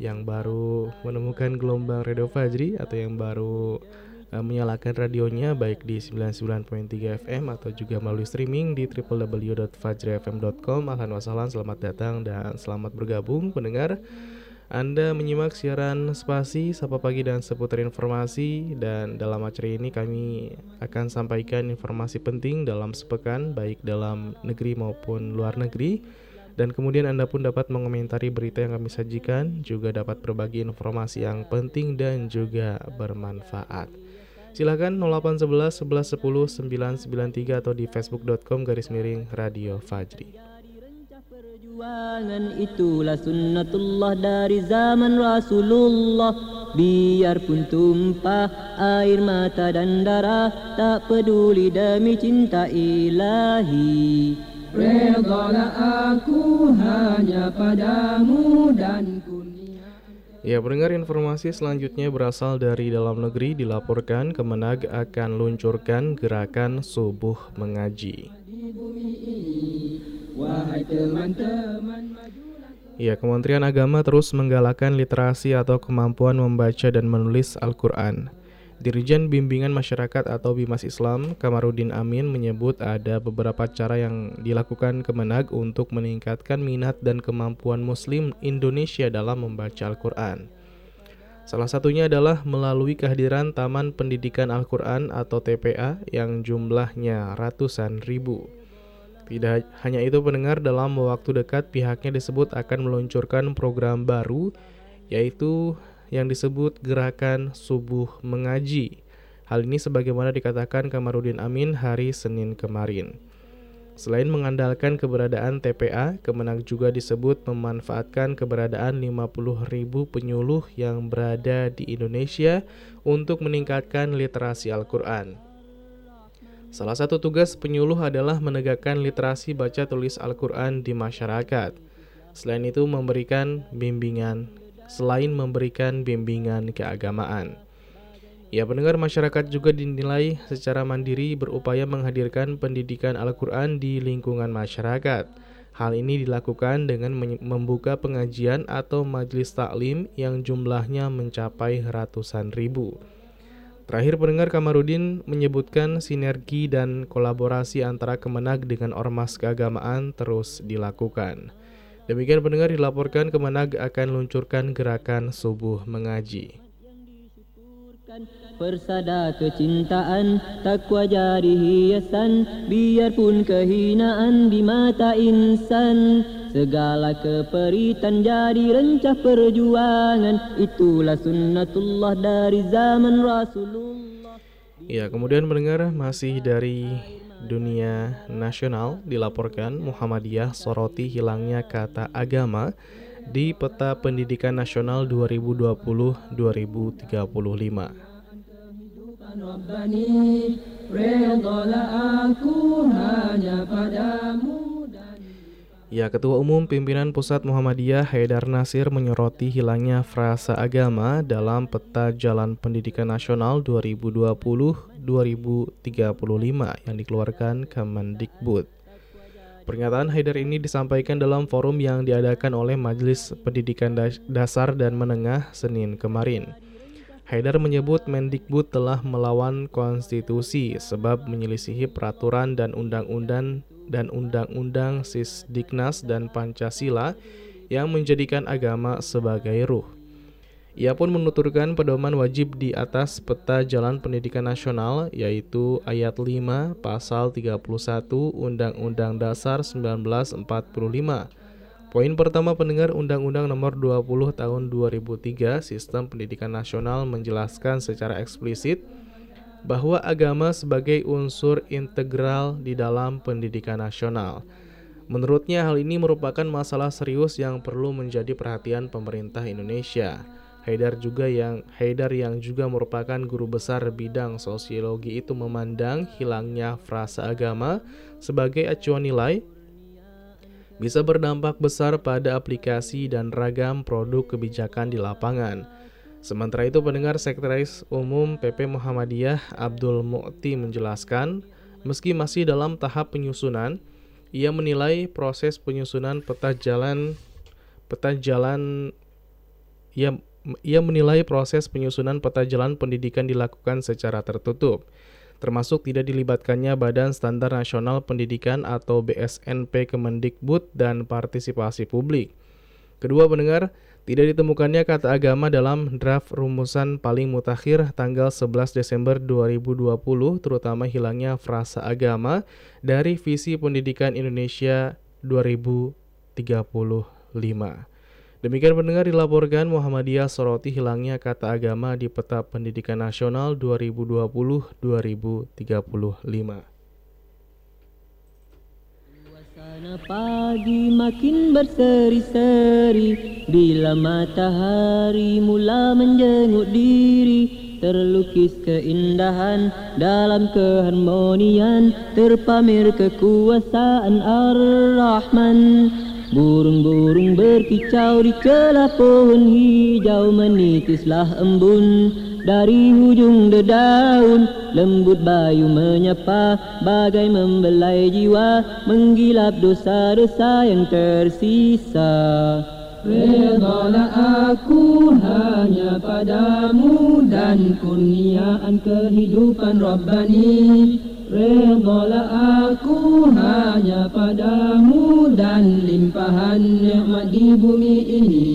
yang baru menemukan gelombang Radio Fajri atau yang baru uh, menyalakan radionya baik di 99.3 FM atau juga melalui streaming di www.fajrifm.com. Alhamdulillah selamat datang dan selamat bergabung pendengar. Anda menyimak siaran Spasi, Sapa Pagi dan seputar informasi dan dalam acara ini kami akan sampaikan informasi penting dalam sepekan baik dalam negeri maupun luar negeri dan kemudian Anda pun dapat mengomentari berita yang kami sajikan juga dapat berbagi informasi yang penting dan juga bermanfaat. Silakan 0811 11 10 993 atau di facebook.com garis miring Radio Fajri. Perjuangan itulah sunnatullah dari zaman Rasulullah. Biarpun tumpah air mata dan darah Tak peduli demi cinta ilahi. Redalah aku hanya padamu dan Ya, pendengar informasi selanjutnya berasal dari dalam negeri dilaporkan Kemenag akan luncurkan gerakan subuh mengaji. Wahai Ya, Kementerian Agama terus menggalakkan literasi atau kemampuan membaca dan menulis Al-Quran. Dirjen Bimbingan Masyarakat atau Bimas Islam, Kamarudin Amin menyebut ada beberapa cara yang dilakukan Kemenag untuk meningkatkan minat dan kemampuan Muslim Indonesia dalam membaca Al-Quran. Salah satunya adalah melalui kehadiran Taman Pendidikan Al-Quran atau TPA yang jumlahnya ratusan ribu. Tidak hanya itu pendengar dalam waktu dekat pihaknya disebut akan meluncurkan program baru yaitu yang disebut Gerakan Subuh Mengaji. Hal ini sebagaimana dikatakan Kamarudin Amin hari Senin kemarin. Selain mengandalkan keberadaan TPA, Kemenang juga disebut memanfaatkan keberadaan 50 ribu penyuluh yang berada di Indonesia untuk meningkatkan literasi Al-Quran. Salah satu tugas penyuluh adalah menegakkan literasi baca tulis Al-Quran di masyarakat. Selain itu memberikan bimbingan, selain memberikan bimbingan keagamaan. Ya pendengar masyarakat juga dinilai secara mandiri berupaya menghadirkan pendidikan Al-Quran di lingkungan masyarakat. Hal ini dilakukan dengan membuka pengajian atau majelis taklim yang jumlahnya mencapai ratusan ribu. Terakhir pendengar Kamarudin menyebutkan sinergi dan kolaborasi antara Kemenag dengan ormas keagamaan terus dilakukan. Demikian pendengar dilaporkan Kemenag akan luncurkan gerakan subuh mengaji. Persada kecintaan takwa jadi hiasan biarpun kehinaan di mata insan segala keperitan jadi rencah perjuangan itulah sunnatullah dari zaman Rasulullah Ya kemudian mendengar masih dari dunia nasional dilaporkan Muhammadiyah soroti hilangnya kata agama di peta pendidikan nasional 2020-2035. Ya, Ketua Umum Pimpinan Pusat Muhammadiyah Haidar Nasir menyoroti hilangnya frasa agama dalam peta Jalan Pendidikan Nasional 2020-2035 yang dikeluarkan Kemendikbud. Pernyataan Haidar ini disampaikan dalam forum yang diadakan oleh Majelis Pendidikan Dasar dan Menengah Senin kemarin. Haidar menyebut Mendikbud telah melawan konstitusi sebab menyelisihi peraturan dan undang-undang dan undang-undang Sisdiknas dan Pancasila yang menjadikan agama sebagai ruh. Ia pun menuturkan pedoman wajib di atas peta jalan pendidikan nasional yaitu ayat 5 pasal 31 Undang-Undang Dasar 1945 Poin pertama pendengar Undang-Undang Nomor 20 Tahun 2003 Sistem Pendidikan Nasional menjelaskan secara eksplisit bahwa agama sebagai unsur integral di dalam pendidikan nasional. Menurutnya hal ini merupakan masalah serius yang perlu menjadi perhatian pemerintah Indonesia. Haidar juga yang Haidar yang juga merupakan guru besar bidang sosiologi itu memandang hilangnya frasa agama sebagai acuan nilai bisa berdampak besar pada aplikasi dan ragam produk kebijakan di lapangan. Sementara itu pendengar Sekretaris Umum PP Muhammadiyah Abdul Mu'ti menjelaskan Meski masih dalam tahap penyusunan, ia menilai proses penyusunan peta jalan peta jalan ia ia menilai proses penyusunan peta jalan pendidikan dilakukan secara tertutup, termasuk tidak dilibatkannya Badan Standar Nasional Pendidikan atau BSNP Kemendikbud dan partisipasi publik. Kedua pendengar, tidak ditemukannya kata agama dalam draft rumusan paling mutakhir tanggal 11 Desember 2020, terutama hilangnya frasa agama dari visi pendidikan Indonesia 2035. Demikian pendengar dilaporkan Muhammadiyah soroti hilangnya kata agama di peta pendidikan nasional 2020-2035. Suasana pagi makin berseri-seri Bila matahari mula menjenguk diri Terlukis keindahan dalam keharmonian Terpamer kekuasaan Ar-Rahman Burung-burung berkicau di celah pohon hijau Menitislah embun. Dari hujung dedaun Lembut bayu menyapa. Bagai membelai jiwa Menggilap dosa-dosa yang tersisa. Redalah aku hanya padamu dan kurniaan kehidupan Rabbani Redalah aku hanya padamu dan limpahan nikmat di bumi ini.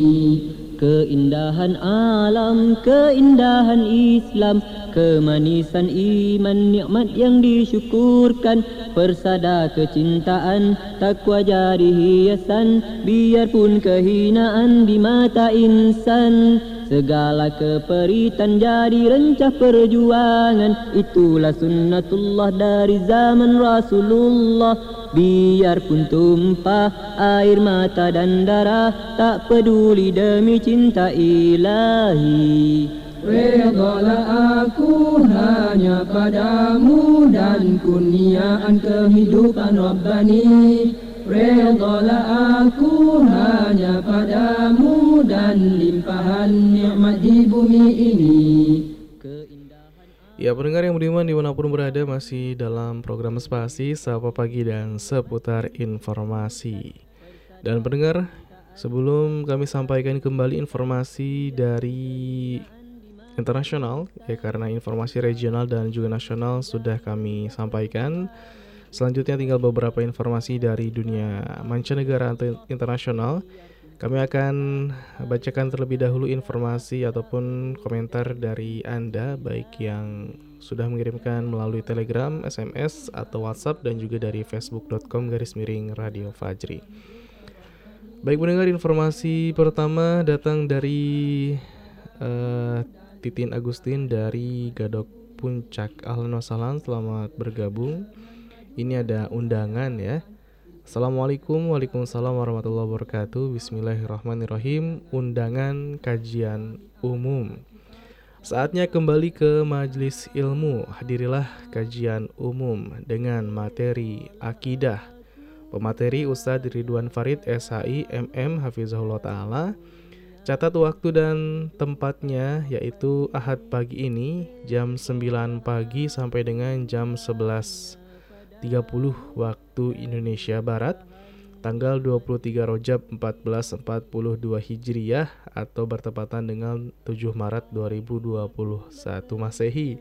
Keindahan alam, keindahan Islam Kemanisan iman, nikmat yang disyukurkan. Persada kecintaan, takwa jadi hiasan Biarpun kehinaan di mata insan Segala keperitan jadi rencah perjuangan. Itulah sunnatullah dari zaman Rasulullah. Biarpun tumpah air mata dan darah Tak peduli demi cinta ilahi. Redalah aku hanya padamu dan kurniaan kehidupan Rabbani Redalah aku hanya padamu dan limpahan nikmat di bumi ini. Ya pendengar yang budiman di mana pun berada masih dalam program spasi Sapa Pagi dan seputar informasi. Dan pendengar sebelum kami sampaikan kembali informasi dari internasional ya karena informasi regional dan juga nasional sudah kami sampaikan Selanjutnya tinggal beberapa informasi dari dunia mancanegara atau internasional. Kami akan bacakan terlebih dahulu informasi ataupun komentar dari Anda baik yang sudah mengirimkan melalui Telegram, SMS, atau WhatsApp dan juga dari facebook.com garis miring Radio Fajri. Baik mendengar informasi pertama datang dari uh, Titin Agustin dari Gadok Puncak. Ahlan wassalam, selamat bergabung. Ini ada undangan ya. Assalamualaikum Waalaikumsalam warahmatullahi wabarakatuh. Bismillahirrahmanirrahim. Undangan kajian umum. Saatnya kembali ke majelis ilmu. Hadirilah kajian umum dengan materi akidah. Pemateri Ustadz Ridwan Farid SHI MM Hafizahullah Ta'ala. Catat waktu dan tempatnya yaitu Ahad pagi ini jam 9 pagi sampai dengan jam 11 30 waktu Indonesia Barat tanggal 23 Rojab 1442 Hijriyah atau bertepatan dengan 7 Maret 2021 Masehi.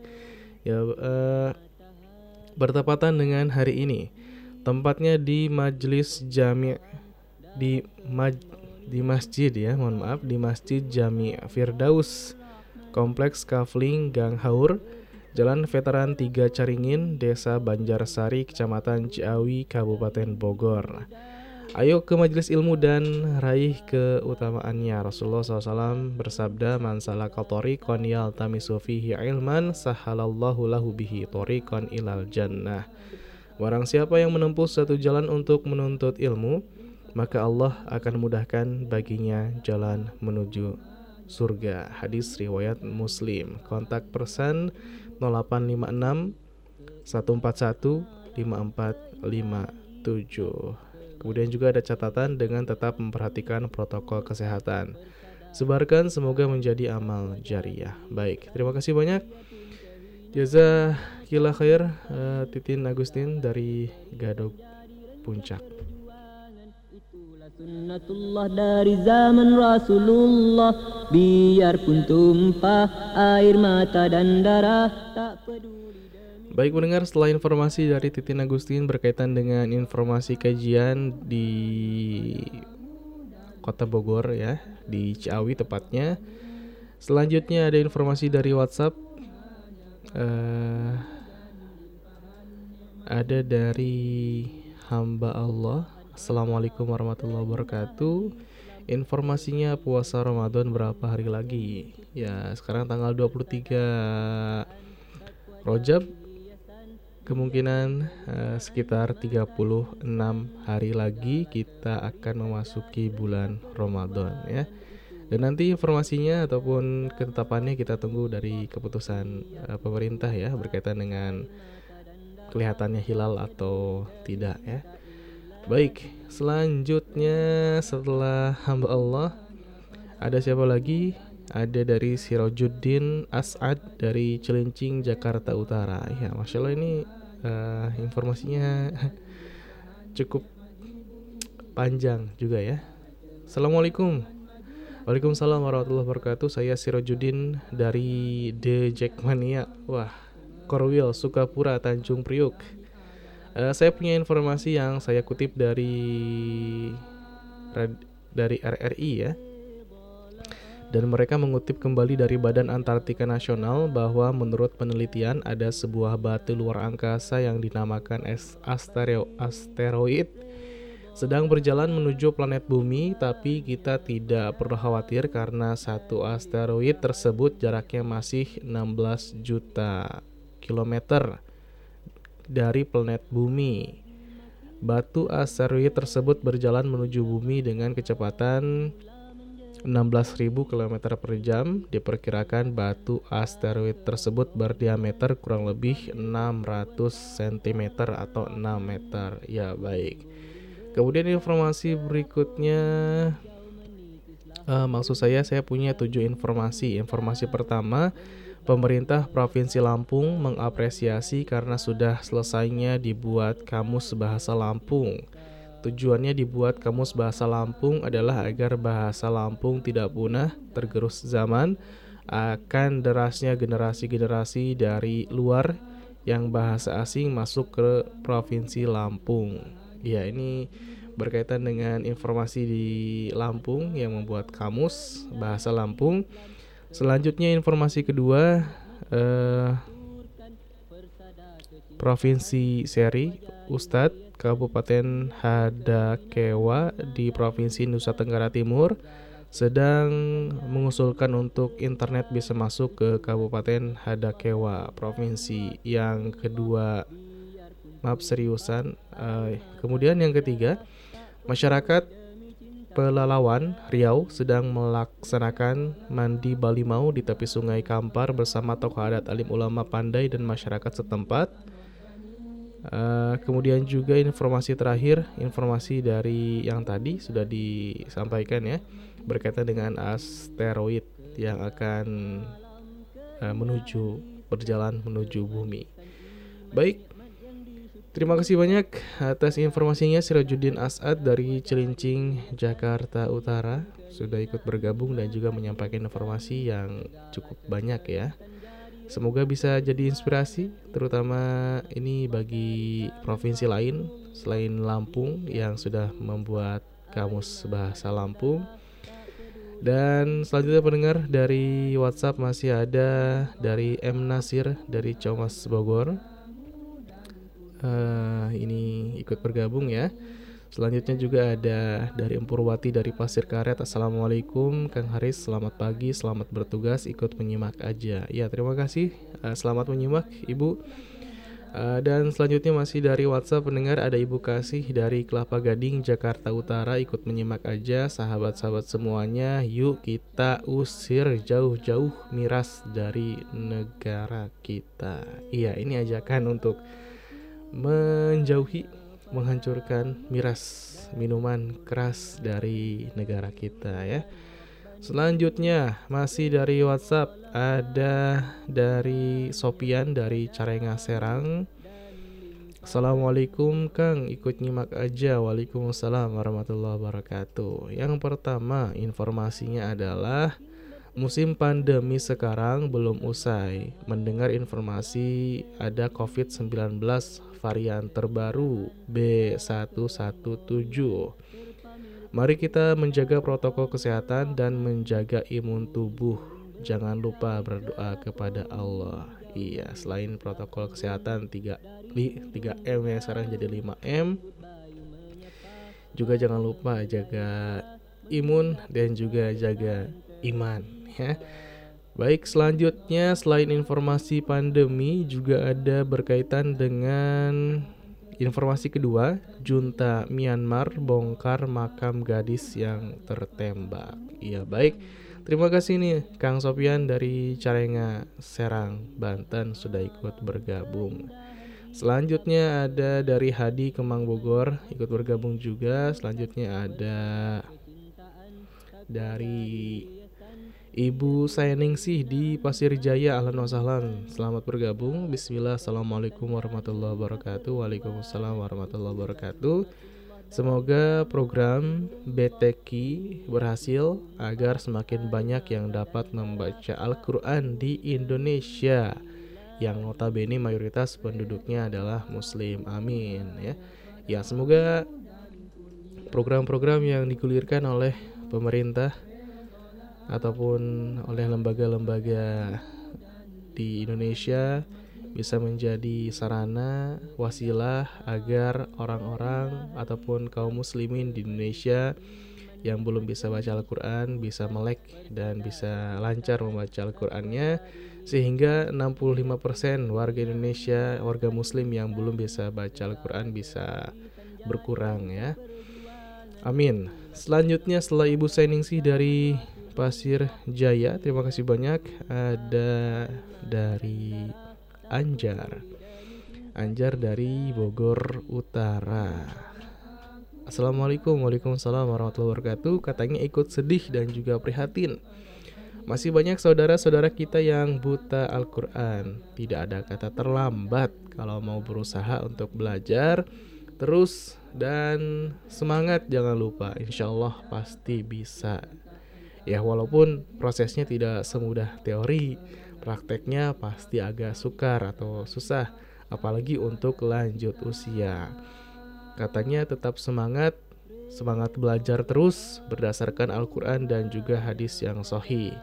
Ya eh, bertepatan dengan hari ini. Tempatnya di Majelis Jami' di maj, di masjid ya, mohon maaf di Masjid Jami' Firdaus Kompleks Kafling Gang Haur Jalan Veteran 3 Caringin, Desa Banjarsari, Kecamatan Ciawi, Kabupaten Bogor. Ayo ke majelis ilmu dan raih keutamaannya. Rasulullah SAW bersabda, "Man salaka tariqan yaltamisu fihi ilman, sahalallahu lahu bihi tariqan ilal jannah." Barang siapa yang menempuh satu jalan untuk menuntut ilmu, maka Allah akan mudahkan baginya jalan menuju surga. Hadis riwayat Muslim. Kontak person 0856 141 5457. Kemudian juga ada catatan dengan tetap memperhatikan protokol kesehatan. Sebarkan semoga menjadi amal jariah. Baik, terima kasih banyak. Jazakillah khair uh, Titin Agustin dari Gadog Puncak. Sunnatullah dari zaman Rasulullah. Biarpun tumpah air mata dan darah Tak peduli Baik mendengar setelah informasi dari Titin Agustin berkaitan dengan informasi kajian di Kota Bogor ya Di Ciawi tepatnya Selanjutnya ada informasi dari WhatsApp. Uh, Ada dari hamba Allah Assalamualaikum warahmatullahi wabarakatuh Informasinya puasa Ramadan berapa hari lagi? Ya sekarang tanggal 23 Rojab Kemungkinan uh, sekitar 36 hari lagi kita akan memasuki bulan Ramadan ya dan nanti informasinya ataupun ketetapannya kita tunggu dari keputusan uh, pemerintah ya berkaitan dengan kelihatannya hilal atau tidak ya. Baik, selanjutnya setelah hamba Allah ada siapa lagi? Ada dari Sirojuddin As'ad dari Celincing Jakarta Utara. Ya, masya Allah ini uh, informasinya <laughs> cukup panjang juga ya. Assalamualaikum. Waalaikumsalam warahmatullahi wabarakatuh. Saya Sirojuddin dari The Jackmania. Wah, Korwil Sukapura Tanjung Priuk. Uh, saya punya informasi yang saya kutip dari dari RRI ya. Dan mereka mengutip kembali dari Badan Antartika Nasional bahwa menurut penelitian ada sebuah batu luar angkasa yang dinamakan asteroid sedang berjalan menuju planet bumi tapi kita tidak perlu khawatir karena satu asteroid tersebut jaraknya masih 16 juta kilometer dari planet bumi. Batu asteroid tersebut berjalan menuju bumi dengan kecepatan 16.000 km per jam. Diperkirakan batu asteroid tersebut berdiameter kurang lebih 600 cm atau 6 meter. Ya, baik. Kemudian informasi berikutnya uh, maksud saya saya punya tujuh informasi. Informasi pertama, Pemerintah Provinsi Lampung mengapresiasi karena sudah selesainya dibuat kamus bahasa Lampung. Tujuannya dibuat kamus bahasa Lampung adalah agar bahasa Lampung tidak punah tergerus zaman akan derasnya generasi-generasi dari luar yang bahasa asing masuk ke Provinsi Lampung. Ya, ini berkaitan dengan informasi di Lampung yang membuat kamus bahasa Lampung. Selanjutnya informasi kedua eh, Provinsi Seri Ustadz Kabupaten Hadakewa di Provinsi Nusa Tenggara Timur sedang mengusulkan untuk internet bisa masuk ke Kabupaten Hadakewa Provinsi yang kedua. Maaf seriusan. Uh, kemudian yang ketiga masyarakat Pelalawan, Riau sedang melaksanakan mandi Balimau di tepi sungai Kampar bersama tokoh adat alim ulama pandai dan masyarakat setempat. Uh, kemudian juga informasi terakhir, informasi dari yang tadi sudah disampaikan ya berkaitan dengan asteroid yang akan uh, menuju berjalan menuju bumi. Baik, Terima kasih banyak atas informasinya Sirajuddin Asad dari Celincing, Jakarta Utara. Sudah ikut bergabung dan juga menyampaikan informasi yang cukup banyak ya. Semoga bisa jadi inspirasi terutama ini bagi provinsi lain selain Lampung yang sudah membuat kamus bahasa Lampung. Dan selanjutnya pendengar dari WhatsApp masih ada dari M Nasir dari Comas Bogor uh, ini ikut bergabung ya. Selanjutnya juga ada dari Empurwati dari Pasir Karet. Assalamualaikum Kang Haris, selamat pagi, selamat bertugas, ikut menyimak aja. Ya terima kasih, uh, selamat menyimak Ibu. Uh, dan selanjutnya masih dari WhatsApp pendengar ada Ibu Kasih dari Kelapa Gading, Jakarta Utara ikut menyimak aja sahabat-sahabat semuanya. Yuk kita usir jauh-jauh miras dari negara kita. Iya ini ajakan untuk menjauhi menghancurkan miras minuman keras dari negara kita ya. Selanjutnya masih dari WhatsApp ada dari Sopian dari Carenga Serang. Assalamualaikum Kang, ikut nyimak aja. Waalaikumsalam warahmatullahi wabarakatuh. Yang pertama, informasinya adalah musim pandemi sekarang belum usai. Mendengar informasi ada COVID-19 varian terbaru B117 Mari kita menjaga protokol kesehatan dan menjaga imun tubuh. Jangan lupa berdoa kepada Allah. Iya, selain protokol kesehatan 3 3M ya sekarang jadi 5M. Juga jangan lupa jaga imun dan juga jaga iman ya. Baik, selanjutnya selain informasi pandemi juga ada berkaitan dengan Informasi kedua, junta Myanmar bongkar makam gadis yang tertembak. Iya baik, terima kasih nih Kang Sopian dari Carenga, Serang, Banten sudah ikut bergabung. Selanjutnya ada dari Hadi Kemang Bogor ikut bergabung juga. Selanjutnya ada dari Ibu sih di Pasir Jaya Ahlan wasahlan Selamat bergabung. Bismillah. Assalamualaikum warahmatullahi wabarakatuh. Waalaikumsalam warahmatullahi wabarakatuh. Semoga program BTK berhasil agar semakin banyak yang dapat membaca Al-Quran di Indonesia. Yang notabene mayoritas penduduknya adalah muslim. Amin ya. Ya semoga program-program yang digulirkan oleh pemerintah ataupun oleh lembaga-lembaga di Indonesia bisa menjadi sarana wasilah agar orang-orang ataupun kaum muslimin di Indonesia yang belum bisa baca Al-Quran bisa melek dan bisa lancar membaca Al-Qurannya sehingga 65% warga Indonesia, warga muslim yang belum bisa baca Al-Quran bisa berkurang ya. Amin. Selanjutnya setelah Ibu Seningsih dari Pasir Jaya. Terima kasih banyak. Ada dari Anjar. Anjar dari Bogor Utara. Assalamualaikum Waalaikumsalam warahmatullahi wabarakatuh Katanya ikut sedih dan juga prihatin Masih banyak saudara-saudara kita yang buta Al-Quran Tidak ada kata terlambat Kalau mau berusaha untuk belajar Terus dan semangat jangan lupa Insya Allah pasti bisa Ya walaupun prosesnya tidak semudah teori, prakteknya pasti agak sukar atau susah, apalagi untuk lanjut usia. Katanya tetap semangat, semangat belajar terus berdasarkan Al-Quran dan juga hadis yang sahih.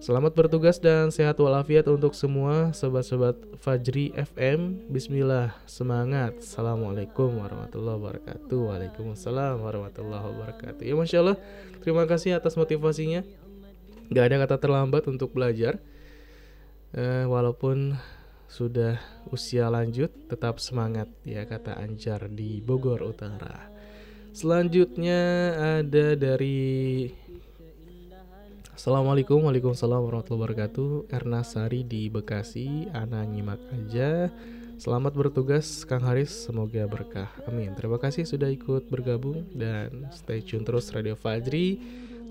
Selamat bertugas dan sehat walafiat untuk semua sobat-sobat Fajri FM. Bismillah, semangat. Assalamualaikum warahmatullahi wabarakatuh. Waalaikumsalam warahmatullahi wabarakatuh. Ya Masya Allah, terima kasih atas motivasinya. Gak ada kata terlambat untuk belajar. Eh, walaupun sudah usia lanjut, tetap semangat ya kata Anjar di Bogor Utara. Selanjutnya ada dari Assalamualaikum Waalaikumsalam warahmatullahi wabarakatuh. Erna Sari di Bekasi Ana nyimak aja. Selamat bertugas Kang Haris Semoga berkah. Amin. Terima kasih sudah ikut bergabung Dan stay tune terus Radio Fajri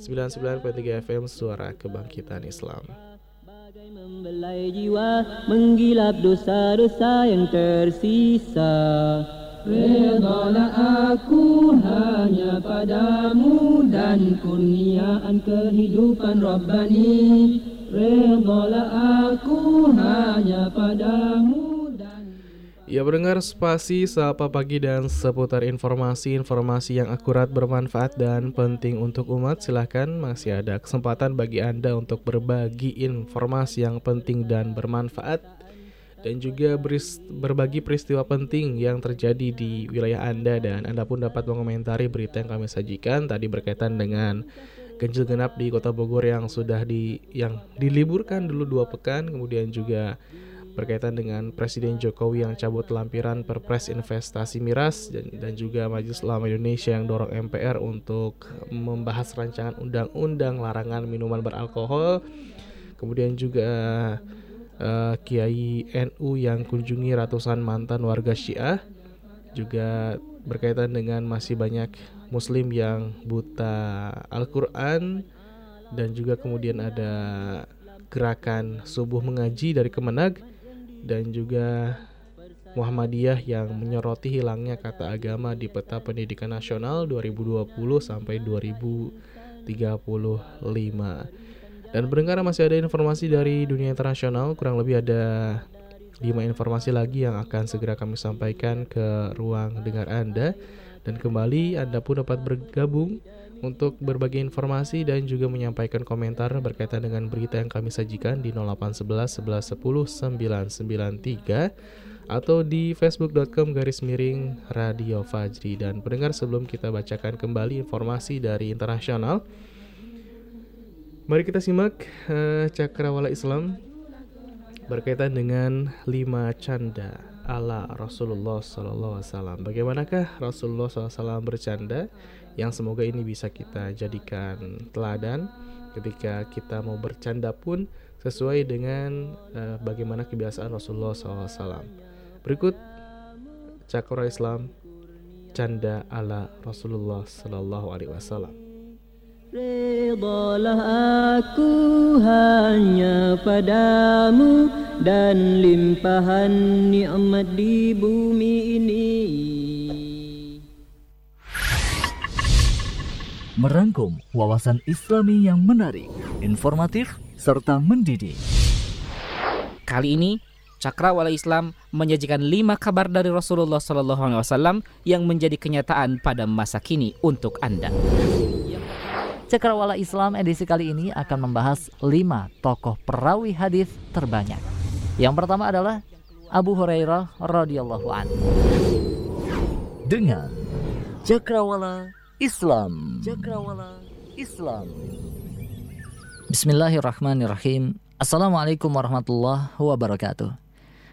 99.3 FM Suara Kebangkitan Islam. Membelai jiwa Menggilap dosa-dosa yang tersisa Redalah aku hanya padamu dan kurniaan kehidupan Rabbani. Redalah aku hanya padamu Ya mendengar spasi Sapa Pagi dan seputar informasi-informasi yang akurat bermanfaat dan penting untuk umat Silahkan masih ada kesempatan bagi Anda untuk berbagi informasi yang penting dan bermanfaat dan juga berbagi peristiwa penting yang terjadi di wilayah Anda dan Anda pun dapat mengomentari berita yang kami sajikan tadi berkaitan dengan ganjil genap di Kota Bogor yang sudah di yang diliburkan dulu dua pekan kemudian juga berkaitan dengan Presiden Jokowi yang cabut lampiran Perpres investasi miras dan, dan juga Majelis Ulama Indonesia yang dorong MPR untuk membahas rancangan undang-undang larangan minuman beralkohol. Kemudian juga uh, Kiai NU yang kunjungi ratusan mantan warga Syiah juga berkaitan dengan masih banyak muslim yang buta Al-Qur'an dan juga kemudian ada gerakan subuh mengaji dari Kemenag dan juga Muhammadiyah yang menyoroti hilangnya kata agama di peta pendidikan nasional 2020 sampai 2035. Dan pendengar masih ada informasi dari dunia internasional, kurang lebih ada 5 informasi lagi yang akan segera kami sampaikan ke ruang dengar Anda. Dan kembali Anda pun dapat bergabung untuk berbagi informasi dan juga menyampaikan komentar berkaitan dengan berita yang kami sajikan di 0811 11 10 993 atau di facebook.com garis miring Radio Fajri. Dan pendengar sebelum kita bacakan kembali informasi dari internasional Mari kita simak uh, cakrawala Islam berkaitan dengan lima canda ala Rasulullah SAW. Bagaimanakah Rasulullah SAW bercanda? Yang semoga ini bisa kita jadikan teladan ketika kita mau bercanda pun sesuai dengan uh, bagaimana kebiasaan Rasulullah SAW. Berikut cakra Islam canda ala Rasulullah Sallallahu Alaihi Wasallam. Redalah aku hanya padamu dan limpahan nikmat di bumi ini. Merangkum wawasan Islami yang menarik, informatif, serta mendidik. Kali ini Cakrawala Islam menyajikan lima kabar dari Rasulullah SAW yang menjadi kenyataan pada masa kini untuk Anda. Cakrawala Islam edisi kali ini akan membahas 5 tokoh perawi hadis terbanyak. Yang pertama adalah Abu Hurairah radhiyallahu anhu. Dengan Cakrawala Islam. Cakrawala Islam. Bismillahirrahmanirrahim. Assalamualaikum warahmatullahi wabarakatuh.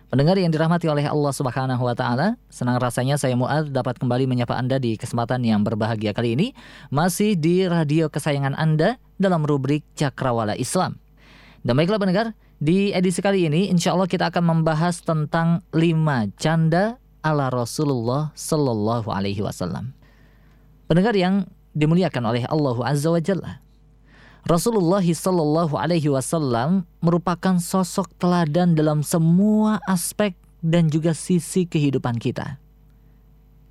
Pendengar yang dirahmati oleh Allah Subhanahu wa taala, senang rasanya saya Muad dapat kembali menyapa Anda di kesempatan yang berbahagia kali ini masih di radio kesayangan Anda dalam rubrik Cakrawala Islam. Dan baiklah pendengar, di edisi kali ini insya Allah kita akan membahas tentang lima canda ala Rasulullah Sallallahu Alaihi Wasallam. Pendengar yang dimuliakan oleh Allah Azza wa Jalla. Rasulullah Shallallahu Alaihi Wasallam merupakan sosok teladan dalam semua aspek dan juga sisi kehidupan kita.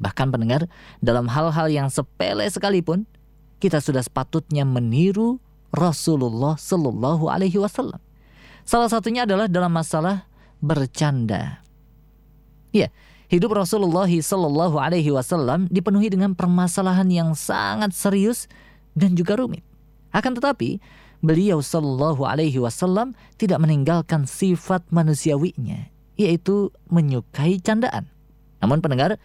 Bahkan pendengar, dalam hal-hal yang sepele sekalipun, kita sudah sepatutnya meniru Rasulullah Shallallahu Alaihi Wasallam. Salah satunya adalah dalam masalah bercanda. Ya, hidup Rasulullah Shallallahu Alaihi Wasallam dipenuhi dengan permasalahan yang sangat serius dan juga rumit. Akan tetapi, beliau Shallallahu Alaihi Wasallam tidak meninggalkan sifat manusiawinya, yaitu menyukai candaan. Namun pendengar,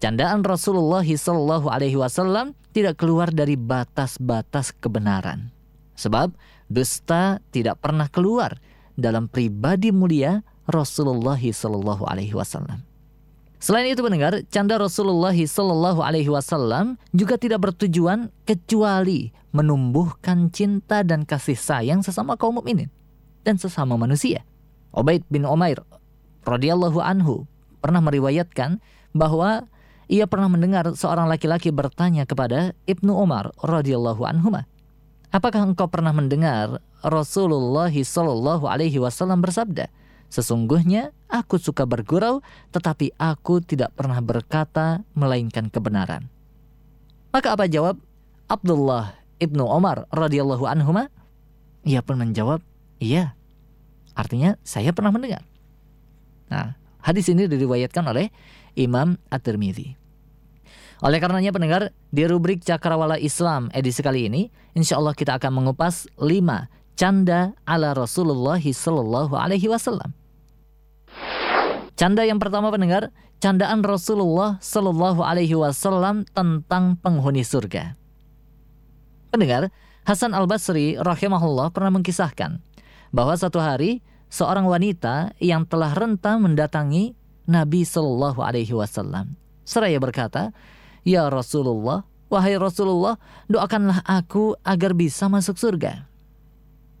candaan Rasulullah Shallallahu Alaihi Wasallam tidak keluar dari batas-batas kebenaran, sebab dusta tidak pernah keluar dalam pribadi mulia Rasulullah Shallallahu Alaihi Wasallam. Selain itu mendengar, canda Rasulullah Sallallahu Alaihi Wasallam juga tidak bertujuan kecuali menumbuhkan cinta dan kasih sayang sesama kaum mukminin dan sesama manusia. Ubaid bin Umair radhiyallahu anhu pernah meriwayatkan bahwa ia pernah mendengar seorang laki-laki bertanya kepada Ibnu Umar radhiyallahu anhu, "Apakah engkau pernah mendengar Rasulullah sallallahu alaihi wasallam bersabda, Sesungguhnya aku suka bergurau, tetapi aku tidak pernah berkata melainkan kebenaran. Maka apa jawab Abdullah ibnu Omar radhiyallahu anhu? Ia pun menjawab, iya. Artinya saya pernah mendengar. Nah, hadis ini diriwayatkan oleh Imam At-Tirmidzi. Oleh karenanya pendengar, di rubrik Cakrawala Islam edisi kali ini, insya Allah kita akan mengupas 5 canda ala Rasulullah Sallallahu Alaihi Wasallam. Canda yang pertama pendengar, candaan Rasulullah Shallallahu Alaihi Wasallam tentang penghuni surga. Pendengar, Hasan Al Basri rahimahullah pernah mengkisahkan bahwa satu hari seorang wanita yang telah renta mendatangi Nabi Shallallahu Alaihi Wasallam. Seraya berkata, Ya Rasulullah, wahai Rasulullah, doakanlah aku agar bisa masuk surga.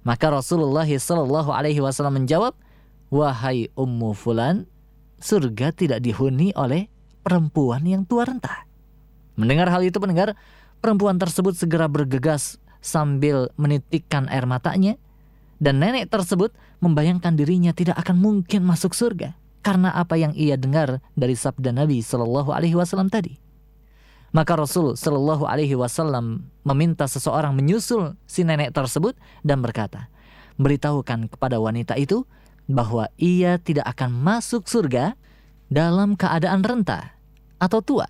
Maka Rasulullah Shallallahu Alaihi Wasallam menjawab, Wahai Ummu Fulan, surga tidak dihuni oleh perempuan yang tua renta. Mendengar hal itu pendengar, perempuan tersebut segera bergegas sambil menitikkan air matanya. Dan nenek tersebut membayangkan dirinya tidak akan mungkin masuk surga karena apa yang ia dengar dari sabda Nabi Shallallahu Alaihi Wasallam tadi. Maka Rasul Shallallahu Alaihi Wasallam meminta seseorang menyusul si nenek tersebut dan berkata, beritahukan kepada wanita itu bahwa ia tidak akan masuk surga dalam keadaan renta atau tua.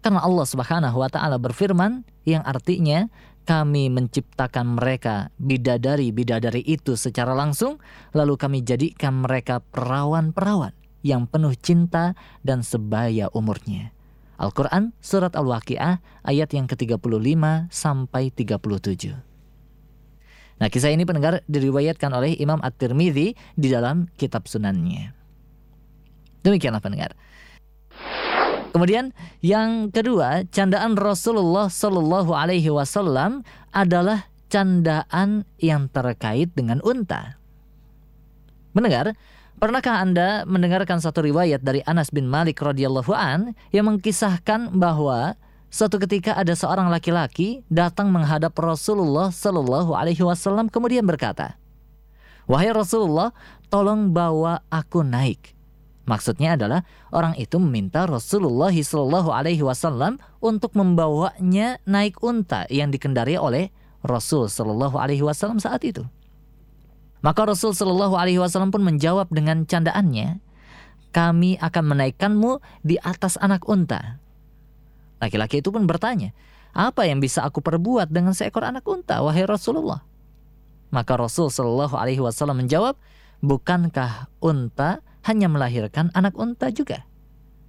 Karena Allah Subhanahu wa taala berfirman yang artinya kami menciptakan mereka bidadari-bidadari itu secara langsung, lalu kami jadikan mereka perawan-perawan yang penuh cinta dan sebaya umurnya. Al-Quran Surat Al-Waqi'ah ayat yang ke-35 sampai 37. Nah kisah ini pendengar diriwayatkan oleh Imam At-Tirmidzi di dalam kitab sunannya. Demikianlah pendengar. Kemudian yang kedua, candaan Rasulullah Shallallahu Alaihi Wasallam adalah candaan yang terkait dengan unta. Mendengar, pernahkah anda mendengarkan satu riwayat dari Anas bin Malik radhiyallahu an yang mengkisahkan bahwa suatu ketika ada seorang laki-laki datang menghadap Rasulullah Shallallahu Alaihi Wasallam kemudian berkata, wahai Rasulullah, tolong bawa aku naik. Maksudnya adalah orang itu meminta Rasulullah Shallallahu Alaihi Wasallam untuk membawanya naik unta yang dikendari oleh Rasul Shallallahu Alaihi Wasallam saat itu. Maka Rasul Shallallahu Alaihi Wasallam pun menjawab dengan candaannya, kami akan menaikkanmu di atas anak unta. Laki-laki itu pun bertanya, apa yang bisa aku perbuat dengan seekor anak unta, wahai Rasulullah? Maka Rasul Shallallahu Alaihi Wasallam menjawab, bukankah unta hanya melahirkan anak unta juga.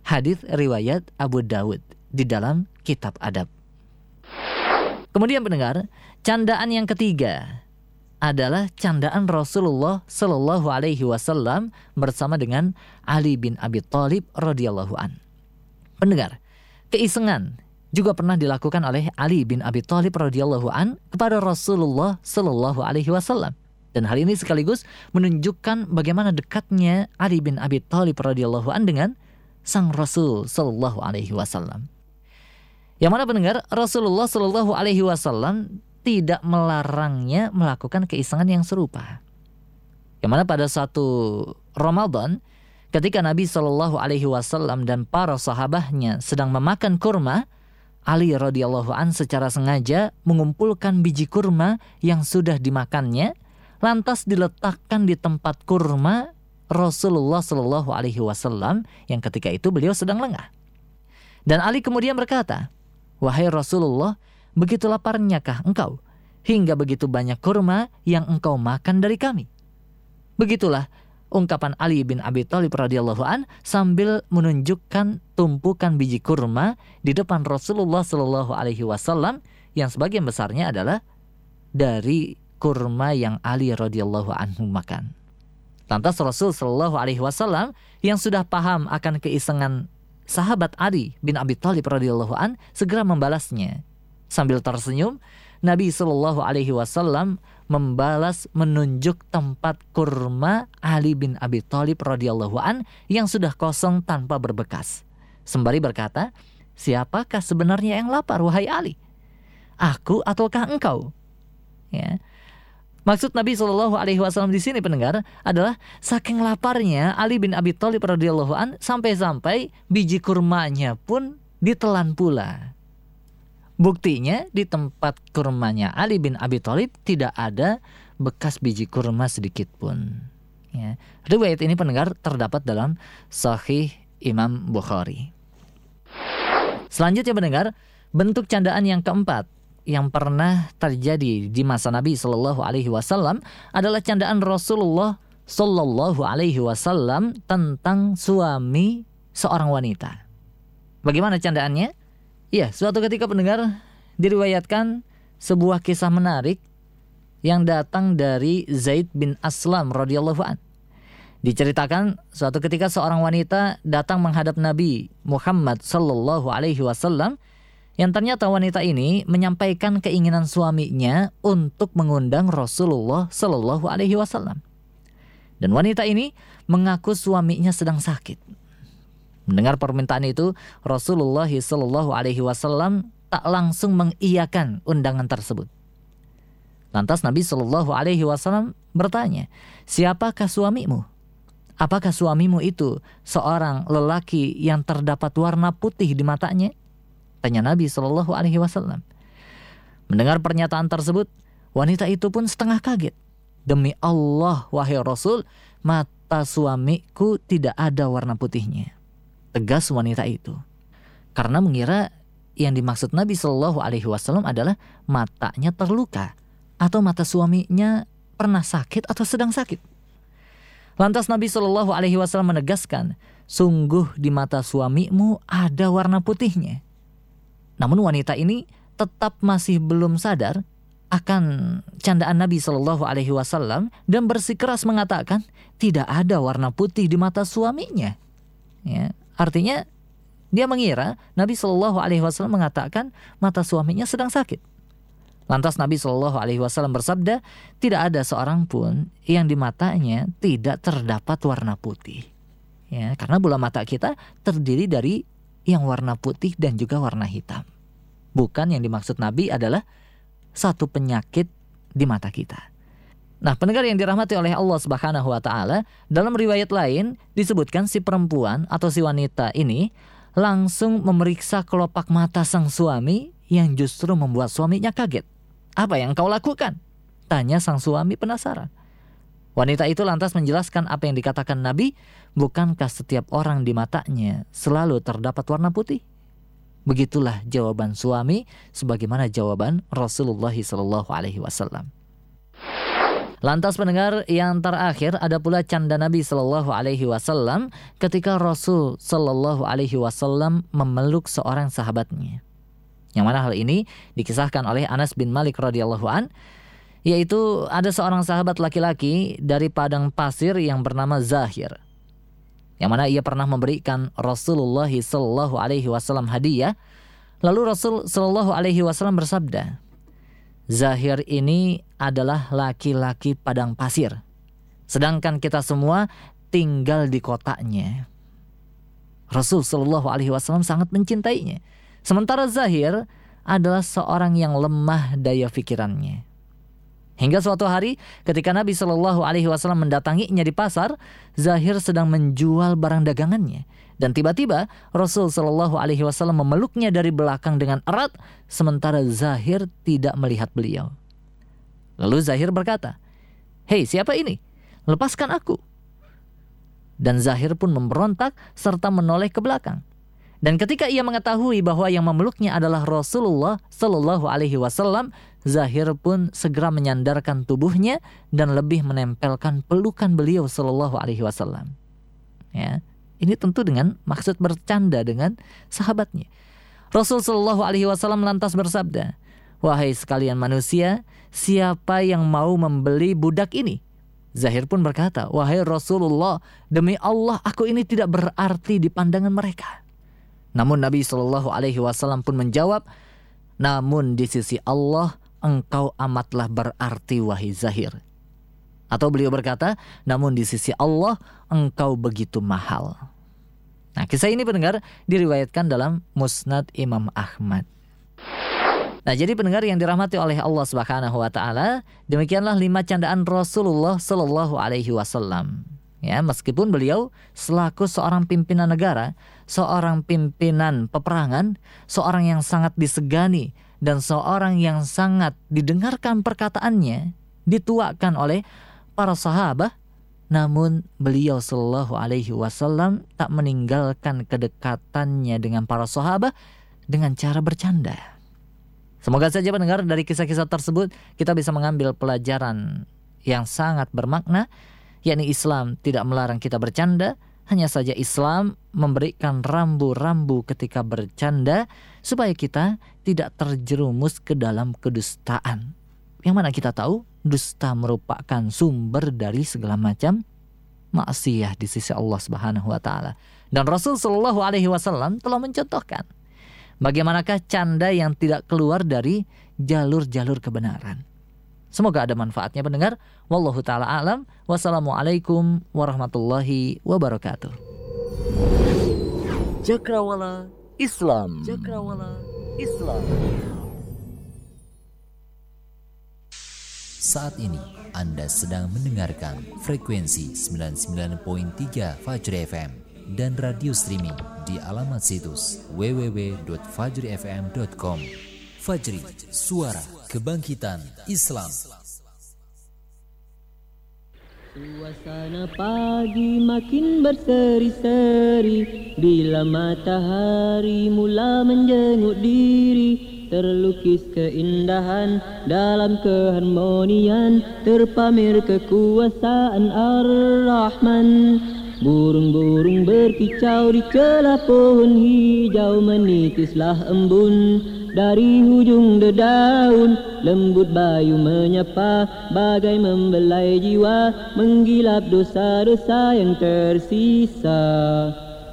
Hadis riwayat Abu Dawud di dalam kitab adab. Kemudian pendengar, candaan yang ketiga adalah candaan Rasulullah Shallallahu Alaihi Wasallam bersama dengan Ali bin Abi Thalib radhiyallahu an. Pendengar, keisengan juga pernah dilakukan oleh Ali bin Abi Thalib radhiyallahu an kepada Rasulullah Shallallahu Alaihi Wasallam. Dan hal ini sekaligus menunjukkan bagaimana dekatnya Ali bin Abi Thalib radhiyallahu an dengan sang Rasul sallallahu alaihi wasallam. Yang mana pendengar Rasulullah sallallahu alaihi wasallam tidak melarangnya melakukan keisengan yang serupa. Yang mana pada satu Ramadan ketika Nabi Shallallahu alaihi wasallam dan para sahabatnya sedang memakan kurma, Ali radhiyallahu an secara sengaja mengumpulkan biji kurma yang sudah dimakannya lantas diletakkan di tempat kurma Rasulullah Shallallahu Alaihi Wasallam yang ketika itu beliau sedang lengah. Dan Ali kemudian berkata, wahai Rasulullah, begitu laparnyakah engkau hingga begitu banyak kurma yang engkau makan dari kami? Begitulah ungkapan Ali bin Abi Thalib radhiyallahu an sambil menunjukkan tumpukan biji kurma di depan Rasulullah Shallallahu Alaihi Wasallam yang sebagian besarnya adalah dari kurma yang Ali radhiyallahu anhu makan. Lantas Rasul Shallallahu alaihi wasallam yang sudah paham akan keisengan sahabat Ali bin Abi Thalib radhiyallahu an segera membalasnya. Sambil tersenyum, Nabi Shallallahu alaihi wasallam membalas menunjuk tempat kurma Ali bin Abi Thalib radhiyallahu an yang sudah kosong tanpa berbekas. Sembari berkata, "Siapakah sebenarnya yang lapar wahai Ali? Aku ataukah engkau?" Ya. Maksud Nabi Shallallahu Alaihi Wasallam di sini pendengar adalah saking laparnya Ali bin Abi Thalib radhiyallahu an sampai-sampai biji kurmanya pun ditelan pula. Buktinya di tempat kurmanya Ali bin Abi Thalib tidak ada bekas biji kurma sedikit pun. Ya. Riwayat ini pendengar terdapat dalam Sahih Imam Bukhari. Selanjutnya pendengar, bentuk candaan yang keempat yang pernah terjadi di masa Nabi Shallallahu Alaihi Wasallam adalah candaan Rasulullah Shallallahu Alaihi Wasallam tentang suami seorang wanita. Bagaimana candaannya? Ya, suatu ketika pendengar diriwayatkan sebuah kisah menarik yang datang dari Zaid bin Aslam radhiyallahu an. Diceritakan suatu ketika seorang wanita datang menghadap Nabi Muhammad sallallahu alaihi wasallam yang ternyata wanita ini menyampaikan keinginan suaminya untuk mengundang Rasulullah Shallallahu Alaihi Wasallam. Dan wanita ini mengaku suaminya sedang sakit. Mendengar permintaan itu, Rasulullah Shallallahu Alaihi Wasallam tak langsung mengiyakan undangan tersebut. Lantas Nabi Shallallahu Alaihi Wasallam bertanya, siapakah suamimu? Apakah suamimu itu seorang lelaki yang terdapat warna putih di matanya? Tanya Nabi Shallallahu Alaihi Wasallam. Mendengar pernyataan tersebut, wanita itu pun setengah kaget. Demi Allah, wahai Rasul, mata suamiku tidak ada warna putihnya. Tegas wanita itu. Karena mengira yang dimaksud Nabi Shallallahu Alaihi Wasallam adalah matanya terluka atau mata suaminya pernah sakit atau sedang sakit. Lantas Nabi Shallallahu Alaihi Wasallam menegaskan, sungguh di mata suamimu ada warna putihnya. Namun wanita ini tetap masih belum sadar akan candaan Nabi Shallallahu Alaihi Wasallam dan bersikeras mengatakan tidak ada warna putih di mata suaminya. Ya, artinya dia mengira Nabi Shallallahu Alaihi Wasallam mengatakan mata suaminya sedang sakit. Lantas Nabi Shallallahu Alaihi Wasallam bersabda, tidak ada seorang pun yang di matanya tidak terdapat warna putih. Ya, karena bola mata kita terdiri dari yang warna putih dan juga warna hitam. Bukan yang dimaksud Nabi adalah satu penyakit di mata kita. Nah, pendengar yang dirahmati oleh Allah Subhanahu wa taala, dalam riwayat lain disebutkan si perempuan atau si wanita ini langsung memeriksa kelopak mata sang suami yang justru membuat suaminya kaget. Apa yang kau lakukan? Tanya sang suami penasaran. Wanita itu lantas menjelaskan apa yang dikatakan Nabi, bukankah setiap orang di matanya selalu terdapat warna putih? Begitulah jawaban suami sebagaimana jawaban Rasulullah SAW. Alaihi Wasallam. Lantas pendengar yang terakhir ada pula canda Nabi Shallallahu Alaihi Wasallam ketika Rasul Shallallahu Alaihi Wasallam memeluk seorang sahabatnya. Yang mana hal ini dikisahkan oleh Anas bin Malik radhiyallahu an, yaitu ada seorang sahabat laki-laki dari padang pasir yang bernama Zahir yang mana ia pernah memberikan Rasulullah Shallallahu Alaihi Wasallam hadiah. Lalu Rasul Shallallahu Alaihi Wasallam bersabda, Zahir ini adalah laki-laki padang pasir, sedangkan kita semua tinggal di kotanya. Rasul Shallallahu Alaihi Wasallam sangat mencintainya. Sementara Zahir adalah seorang yang lemah daya pikirannya. Hingga suatu hari ketika Nabi Shallallahu Alaihi Wasallam mendatanginya di pasar, Zahir sedang menjual barang dagangannya. Dan tiba-tiba Rasul Shallallahu Alaihi Wasallam memeluknya dari belakang dengan erat, sementara Zahir tidak melihat beliau. Lalu Zahir berkata, Hei siapa ini? Lepaskan aku. Dan Zahir pun memberontak serta menoleh ke belakang. Dan ketika ia mengetahui bahwa yang memeluknya adalah Rasulullah Shallallahu Alaihi Wasallam, Zahir pun segera menyandarkan tubuhnya dan lebih menempelkan pelukan beliau Shallallahu Alaihi Wasallam. Ya, ini tentu dengan maksud bercanda dengan sahabatnya. Rasul Shallallahu Alaihi Wasallam lantas bersabda, wahai sekalian manusia, siapa yang mau membeli budak ini? Zahir pun berkata, wahai Rasulullah, demi Allah aku ini tidak berarti di pandangan mereka. Namun Nabi Shallallahu Alaihi Wasallam pun menjawab, namun di sisi Allah engkau amatlah berarti wahai Zahir. Atau beliau berkata, namun di sisi Allah engkau begitu mahal. Nah kisah ini pendengar diriwayatkan dalam Musnad Imam Ahmad. Nah, jadi pendengar yang dirahmati oleh Allah Subhanahu wa taala, demikianlah lima candaan Rasulullah Shallallahu alaihi wasallam. Ya, meskipun beliau selaku seorang pimpinan negara, seorang pimpinan peperangan, seorang yang sangat disegani dan seorang yang sangat didengarkan perkataannya, dituakan oleh para sahabat, namun beliau Shallallahu alaihi wasallam tak meninggalkan kedekatannya dengan para sahabat dengan cara bercanda. Semoga saja pendengar dari kisah-kisah tersebut kita bisa mengambil pelajaran yang sangat bermakna yakni Islam tidak melarang kita bercanda, hanya saja Islam memberikan rambu-rambu ketika bercanda supaya kita tidak terjerumus ke dalam kedustaan. Yang mana kita tahu dusta merupakan sumber dari segala macam maksiat di sisi Allah Subhanahu wa taala. Dan Rasul Shallallahu alaihi wasallam telah mencontohkan bagaimanakah canda yang tidak keluar dari jalur-jalur kebenaran. Semoga ada manfaatnya pendengar. Wallahu taala alam. Wassalamualaikum warahmatullahi wabarakatuh. Cakrawala Islam. Cakrawala Islam. Saat ini Anda sedang mendengarkan frekuensi 99.3 Fajri FM dan radio streaming di alamat situs www.fajrifm.com. Fajri, suara kebangkitan Islam. Suasana pagi makin berseri-seri Bila matahari mula menjenguk diri Terlukis keindahan dalam keharmonian Terpamer kekuasaan Ar-Rahman Burung-burung berkicau di celah pohon hijau Menitislah embun. Dari hujung dedaun Lembut bayu menyapa bagai membelai jiwa Menggilap dosa-dosa yang tersisa.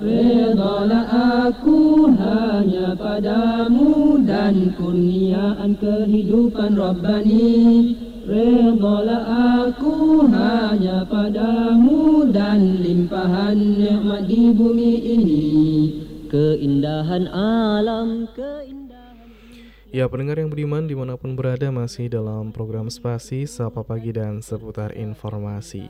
Redalah aku hanya padamu dan kurniaan kehidupan Rabbani Redalah aku hanya padamu dan limpahan nikmat di bumi ini. Keindahan alam, keindahan Ya pendengar yang beriman di mana pun berada masih dalam program spasi Sapa Pagi dan seputar informasi.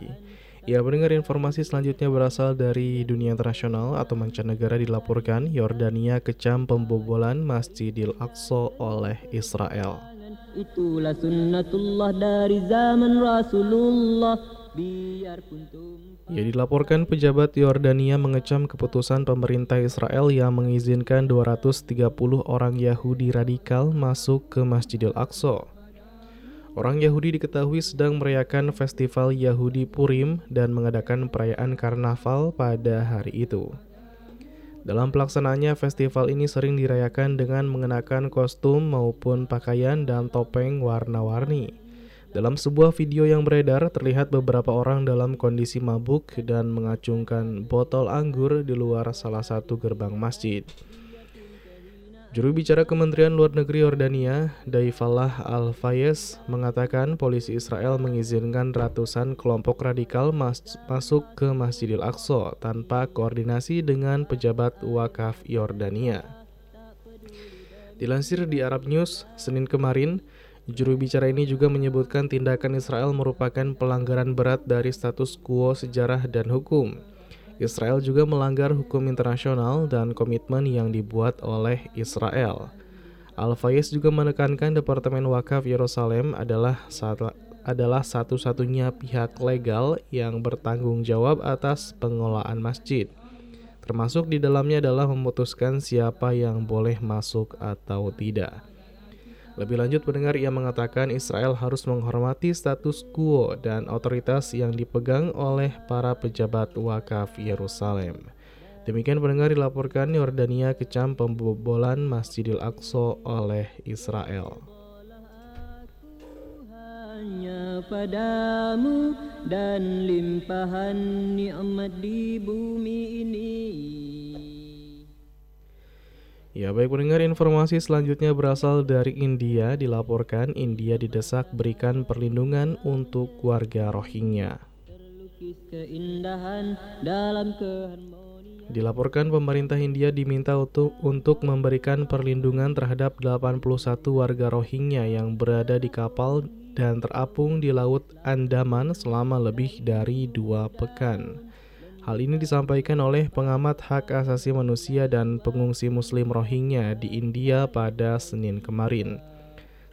Ya pendengar informasi selanjutnya berasal dari dunia internasional atau mancanegara dilaporkan Yordania kecam pembobolan Masjidil Aqsa oleh Israel Itulah sunnatullah dari zaman Rasulullah Biarpun Ya dilaporkan pejabat Yordania mengecam keputusan pemerintah Israel yang mengizinkan 230 orang Yahudi radikal masuk ke Masjidil Aqsa. Orang Yahudi diketahui sedang merayakan festival Yahudi Purim dan mengadakan perayaan karnaval pada hari itu. Dalam pelaksanaannya, festival ini sering dirayakan dengan mengenakan kostum maupun pakaian dan topeng warna-warni. Dalam sebuah video yang beredar, terlihat beberapa orang dalam kondisi mabuk dan mengacungkan botol anggur di luar salah satu gerbang masjid. Juru bicara Kementerian Luar Negeri Yordania, Daifallah Al-Fayez, mengatakan polisi Israel mengizinkan ratusan kelompok radikal mas masuk ke Masjidil Aqsa tanpa koordinasi dengan pejabat wakaf Yordania. Dilansir di Arab News, Senin kemarin, Juru bicara ini juga menyebutkan tindakan Israel merupakan pelanggaran berat dari status quo sejarah dan hukum. Israel juga melanggar hukum internasional dan komitmen yang dibuat oleh Israel. Al-Fayez juga menekankan Departemen Wakaf Yerusalem adalah adalah satu-satunya pihak legal yang bertanggung jawab atas pengelolaan masjid. Termasuk di dalamnya adalah memutuskan siapa yang boleh masuk atau tidak. Lebih lanjut pendengar ia mengatakan Israel harus menghormati status quo dan otoritas yang dipegang oleh para pejabat wakaf Yerusalem. Demikian pendengar dilaporkan Yordania kecam pembobolan Masjidil Aqsa oleh Israel. Padamu dan limpahan nikmat di bumi ini. Ya baik pendengar informasi selanjutnya berasal dari India dilaporkan India didesak berikan perlindungan untuk warga Rohingya. Dilaporkan pemerintah India diminta untuk, untuk memberikan perlindungan terhadap 81 warga Rohingya yang berada di kapal dan terapung di Laut Andaman selama lebih dari dua pekan. Hal ini disampaikan oleh pengamat hak asasi manusia dan pengungsi muslim Rohingya di India pada Senin kemarin.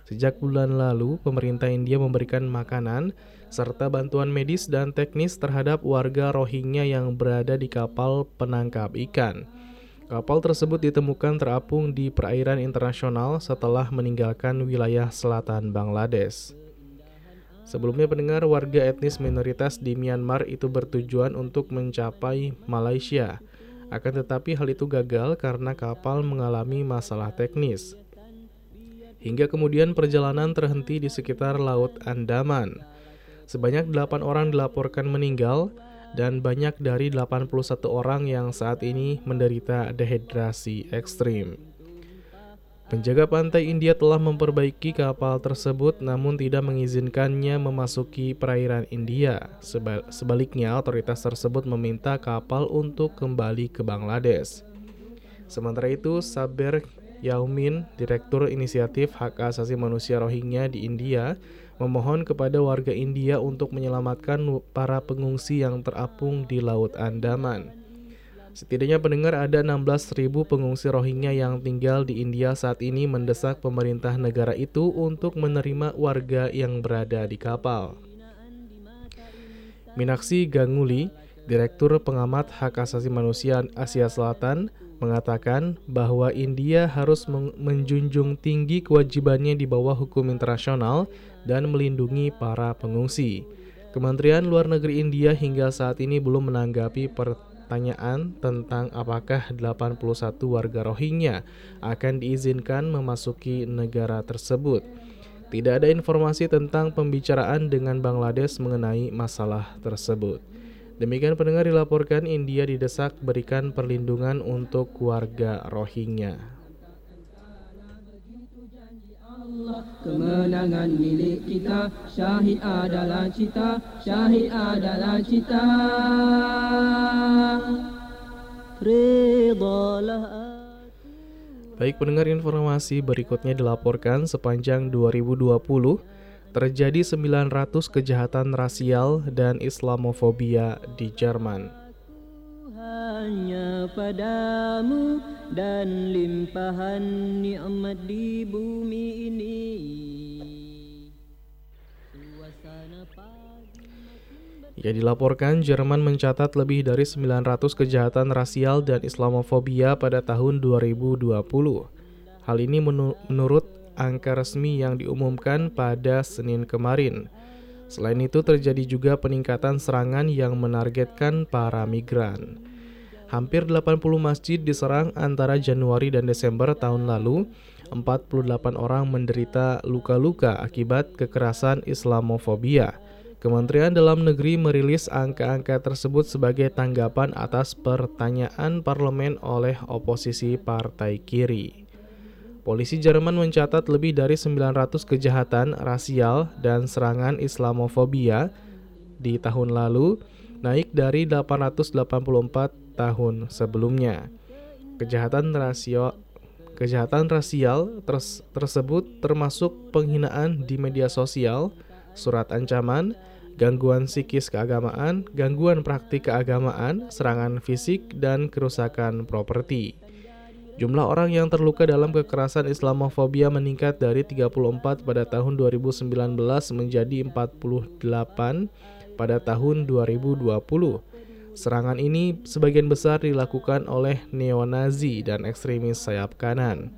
Sejak bulan lalu, pemerintah India memberikan makanan serta bantuan medis dan teknis terhadap warga Rohingya yang berada di kapal penangkap ikan. Kapal tersebut ditemukan terapung di perairan internasional setelah meninggalkan wilayah selatan Bangladesh. Sebelumnya pendengar warga etnis minoritas di Myanmar itu bertujuan untuk mencapai Malaysia. Akan tetapi hal itu gagal karena kapal mengalami masalah teknis. Hingga kemudian perjalanan terhenti di sekitar Laut Andaman. Sebanyak 8 orang dilaporkan meninggal dan banyak dari 81 orang yang saat ini menderita dehidrasi ekstrim. Penjaga pantai India telah memperbaiki kapal tersebut namun tidak mengizinkannya memasuki perairan India. Sebaliknya, otoritas tersebut meminta kapal untuk kembali ke Bangladesh. Sementara itu, Saber Yaumin, Direktur Inisiatif Hak Asasi Manusia Rohingya di India, memohon kepada warga India untuk menyelamatkan para pengungsi yang terapung di Laut Andaman. Setidaknya pendengar ada 16.000 pengungsi Rohingya yang tinggal di India saat ini mendesak pemerintah negara itu untuk menerima warga yang berada di kapal. Minaksi Ganguli, Direktur Pengamat Hak Asasi Manusia Asia Selatan, mengatakan bahwa India harus menjunjung tinggi kewajibannya di bawah hukum internasional dan melindungi para pengungsi. Kementerian Luar Negeri India hingga saat ini belum menanggapi pertanyaan tentang apakah 81 warga Rohingya akan diizinkan memasuki negara tersebut. Tidak ada informasi tentang pembicaraan dengan Bangladesh mengenai masalah tersebut. Demikian pendengar dilaporkan India didesak berikan perlindungan untuk warga Rohingya. Kemenangan milik kita, syahid adalah cita, syahid adalah cita. Ridalah Baik pendengar informasi berikutnya dilaporkan sepanjang 2020 terjadi 900 kejahatan rasial dan Islamofobia di Jerman. Hanya padamu dan limpahan nikmat di bumi ini. Ya dilaporkan Jerman mencatat lebih dari 900 kejahatan rasial dan Islamofobia pada tahun 2020. Hal ini menurut angka resmi yang diumumkan pada Senin kemarin. Selain itu terjadi juga peningkatan serangan yang menargetkan para migran. Hampir 80 masjid diserang antara Januari dan Desember tahun lalu. 48 orang menderita luka-luka akibat kekerasan Islamofobia. Kementerian Dalam Negeri merilis angka-angka tersebut sebagai tanggapan atas pertanyaan parlemen oleh oposisi partai kiri. Polisi Jerman mencatat lebih dari 900 kejahatan rasial dan serangan Islamofobia di tahun lalu, naik dari 884 tahun sebelumnya. Kejahatan rasio Kejahatan rasial ters tersebut termasuk penghinaan di media sosial, surat ancaman, gangguan psikis keagamaan, gangguan praktik keagamaan, serangan fisik, dan kerusakan properti. Jumlah orang yang terluka dalam kekerasan Islamofobia meningkat dari 34 pada tahun 2019 menjadi 48 pada tahun 2020. Serangan ini sebagian besar dilakukan oleh neonazi dan ekstremis sayap kanan.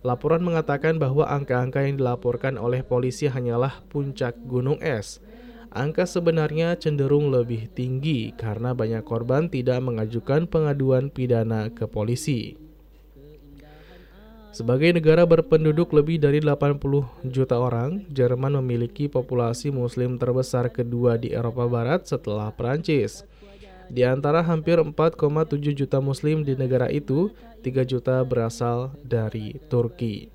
Laporan mengatakan bahwa angka-angka yang dilaporkan oleh polisi hanyalah puncak gunung es. Angka sebenarnya cenderung lebih tinggi karena banyak korban tidak mengajukan pengaduan pidana ke polisi. Sebagai negara berpenduduk lebih dari 80 juta orang, Jerman memiliki populasi muslim terbesar kedua di Eropa Barat setelah Prancis. Di antara hampir 4,7 juta muslim di negara itu, 3 juta berasal dari Turki.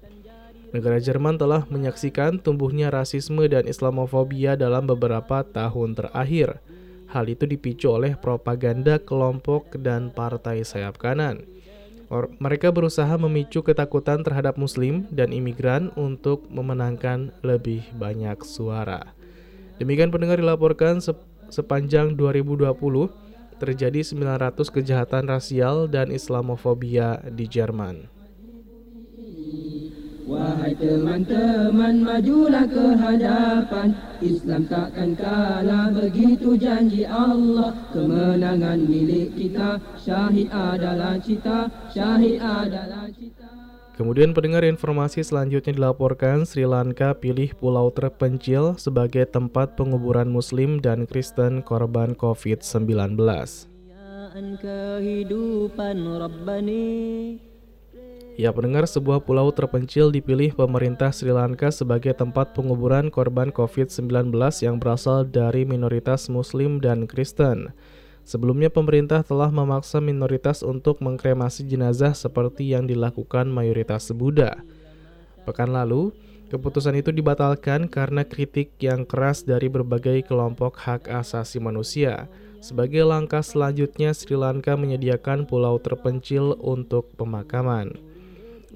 Negara Jerman telah menyaksikan tumbuhnya rasisme dan Islamofobia dalam beberapa tahun terakhir. Hal itu dipicu oleh propaganda kelompok dan partai sayap kanan mereka berusaha memicu ketakutan terhadap Muslim dan imigran untuk memenangkan lebih banyak suara. Demikian pendengar dilaporkan sepanjang 2020 terjadi 900 kejahatan rasial dan Islamofobia di Jerman. Wahai teman-teman majulah ke hadapan. Islam takkan kalah begitu janji Allah. Kemenangan milik kita Syahid adalah cita Syahid adalah cita Kemudian pendengar informasi selanjutnya dilaporkan Sri Lanka pilih pulau terpencil sebagai tempat penguburan muslim dan kristen korban COVID-19. Kehidupan Rabbani Ya pendengar sebuah pulau terpencil dipilih pemerintah Sri Lanka sebagai tempat penguburan korban COVID-19 yang berasal dari minoritas Muslim dan Kristen. Sebelumnya pemerintah telah memaksa minoritas untuk mengkremasi jenazah seperti yang dilakukan mayoritas Buddha. Pekan lalu, keputusan itu dibatalkan karena kritik yang keras dari berbagai kelompok hak asasi manusia. Sebagai langkah selanjutnya, Sri Lanka menyediakan pulau terpencil untuk pemakaman.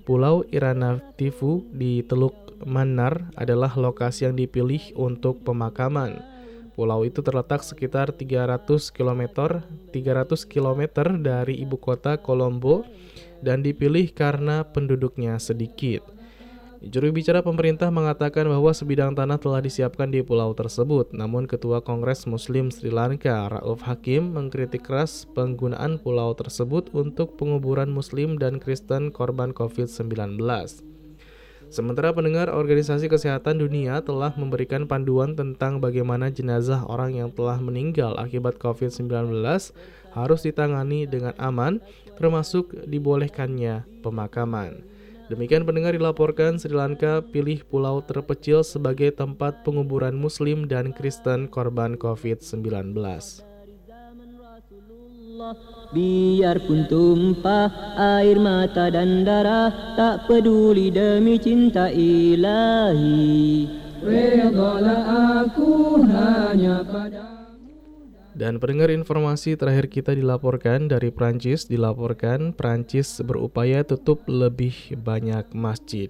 Pulau Iranatifu di Teluk Manar adalah lokasi yang dipilih untuk pemakaman. Pulau itu terletak sekitar 300 km 300 km dari ibu kota Kolombo dan dipilih karena penduduknya sedikit. Juru bicara pemerintah mengatakan bahwa sebidang tanah telah disiapkan di pulau tersebut, namun Ketua Kongres Muslim Sri Lanka, Rauf Hakim, mengkritik keras penggunaan pulau tersebut untuk penguburan Muslim dan Kristen korban COVID-19. Sementara pendengar Organisasi Kesehatan Dunia telah memberikan panduan tentang bagaimana jenazah orang yang telah meninggal akibat COVID-19 harus ditangani dengan aman, termasuk dibolehkannya pemakaman. Demikian pendengar dilaporkan Sri Lanka pilih pulau terpencil sebagai tempat penguburan Muslim dan Kristen korban COVID-19. Biarpun tumpah air mata dan darah Tak peduli demi cinta ilahi Redalah aku hanya pada dan pendengar informasi terakhir kita dilaporkan dari Prancis, dilaporkan Prancis berupaya tutup lebih banyak masjid.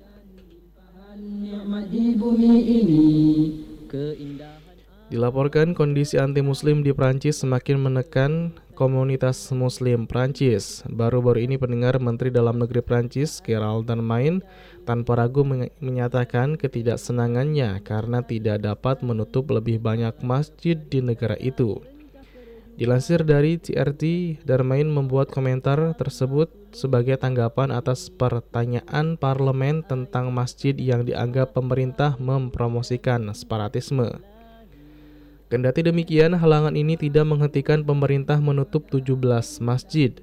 Dilaporkan kondisi anti-muslim di Prancis semakin menekan komunitas muslim Prancis. Baru-baru ini pendengar Menteri Dalam Negeri Prancis, Gerald Darmain, tanpa ragu menyatakan ketidaksenangannya karena tidak dapat menutup lebih banyak masjid di negara itu. Dilansir dari CRT, Darmain membuat komentar tersebut sebagai tanggapan atas pertanyaan parlemen tentang masjid yang dianggap pemerintah mempromosikan separatisme. Kendati demikian, halangan ini tidak menghentikan pemerintah menutup 17 masjid.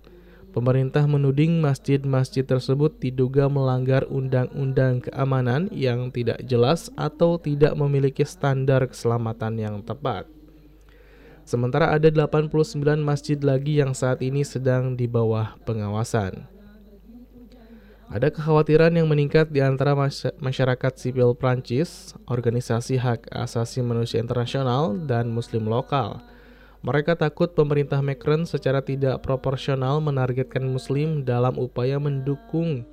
Pemerintah menuding masjid-masjid tersebut diduga melanggar undang-undang keamanan yang tidak jelas atau tidak memiliki standar keselamatan yang tepat. Sementara ada 89 masjid lagi yang saat ini sedang di bawah pengawasan. Ada kekhawatiran yang meningkat di antara masyarakat sipil Prancis, organisasi hak asasi manusia internasional, dan muslim lokal. Mereka takut pemerintah Macron secara tidak proporsional menargetkan muslim dalam upaya mendukung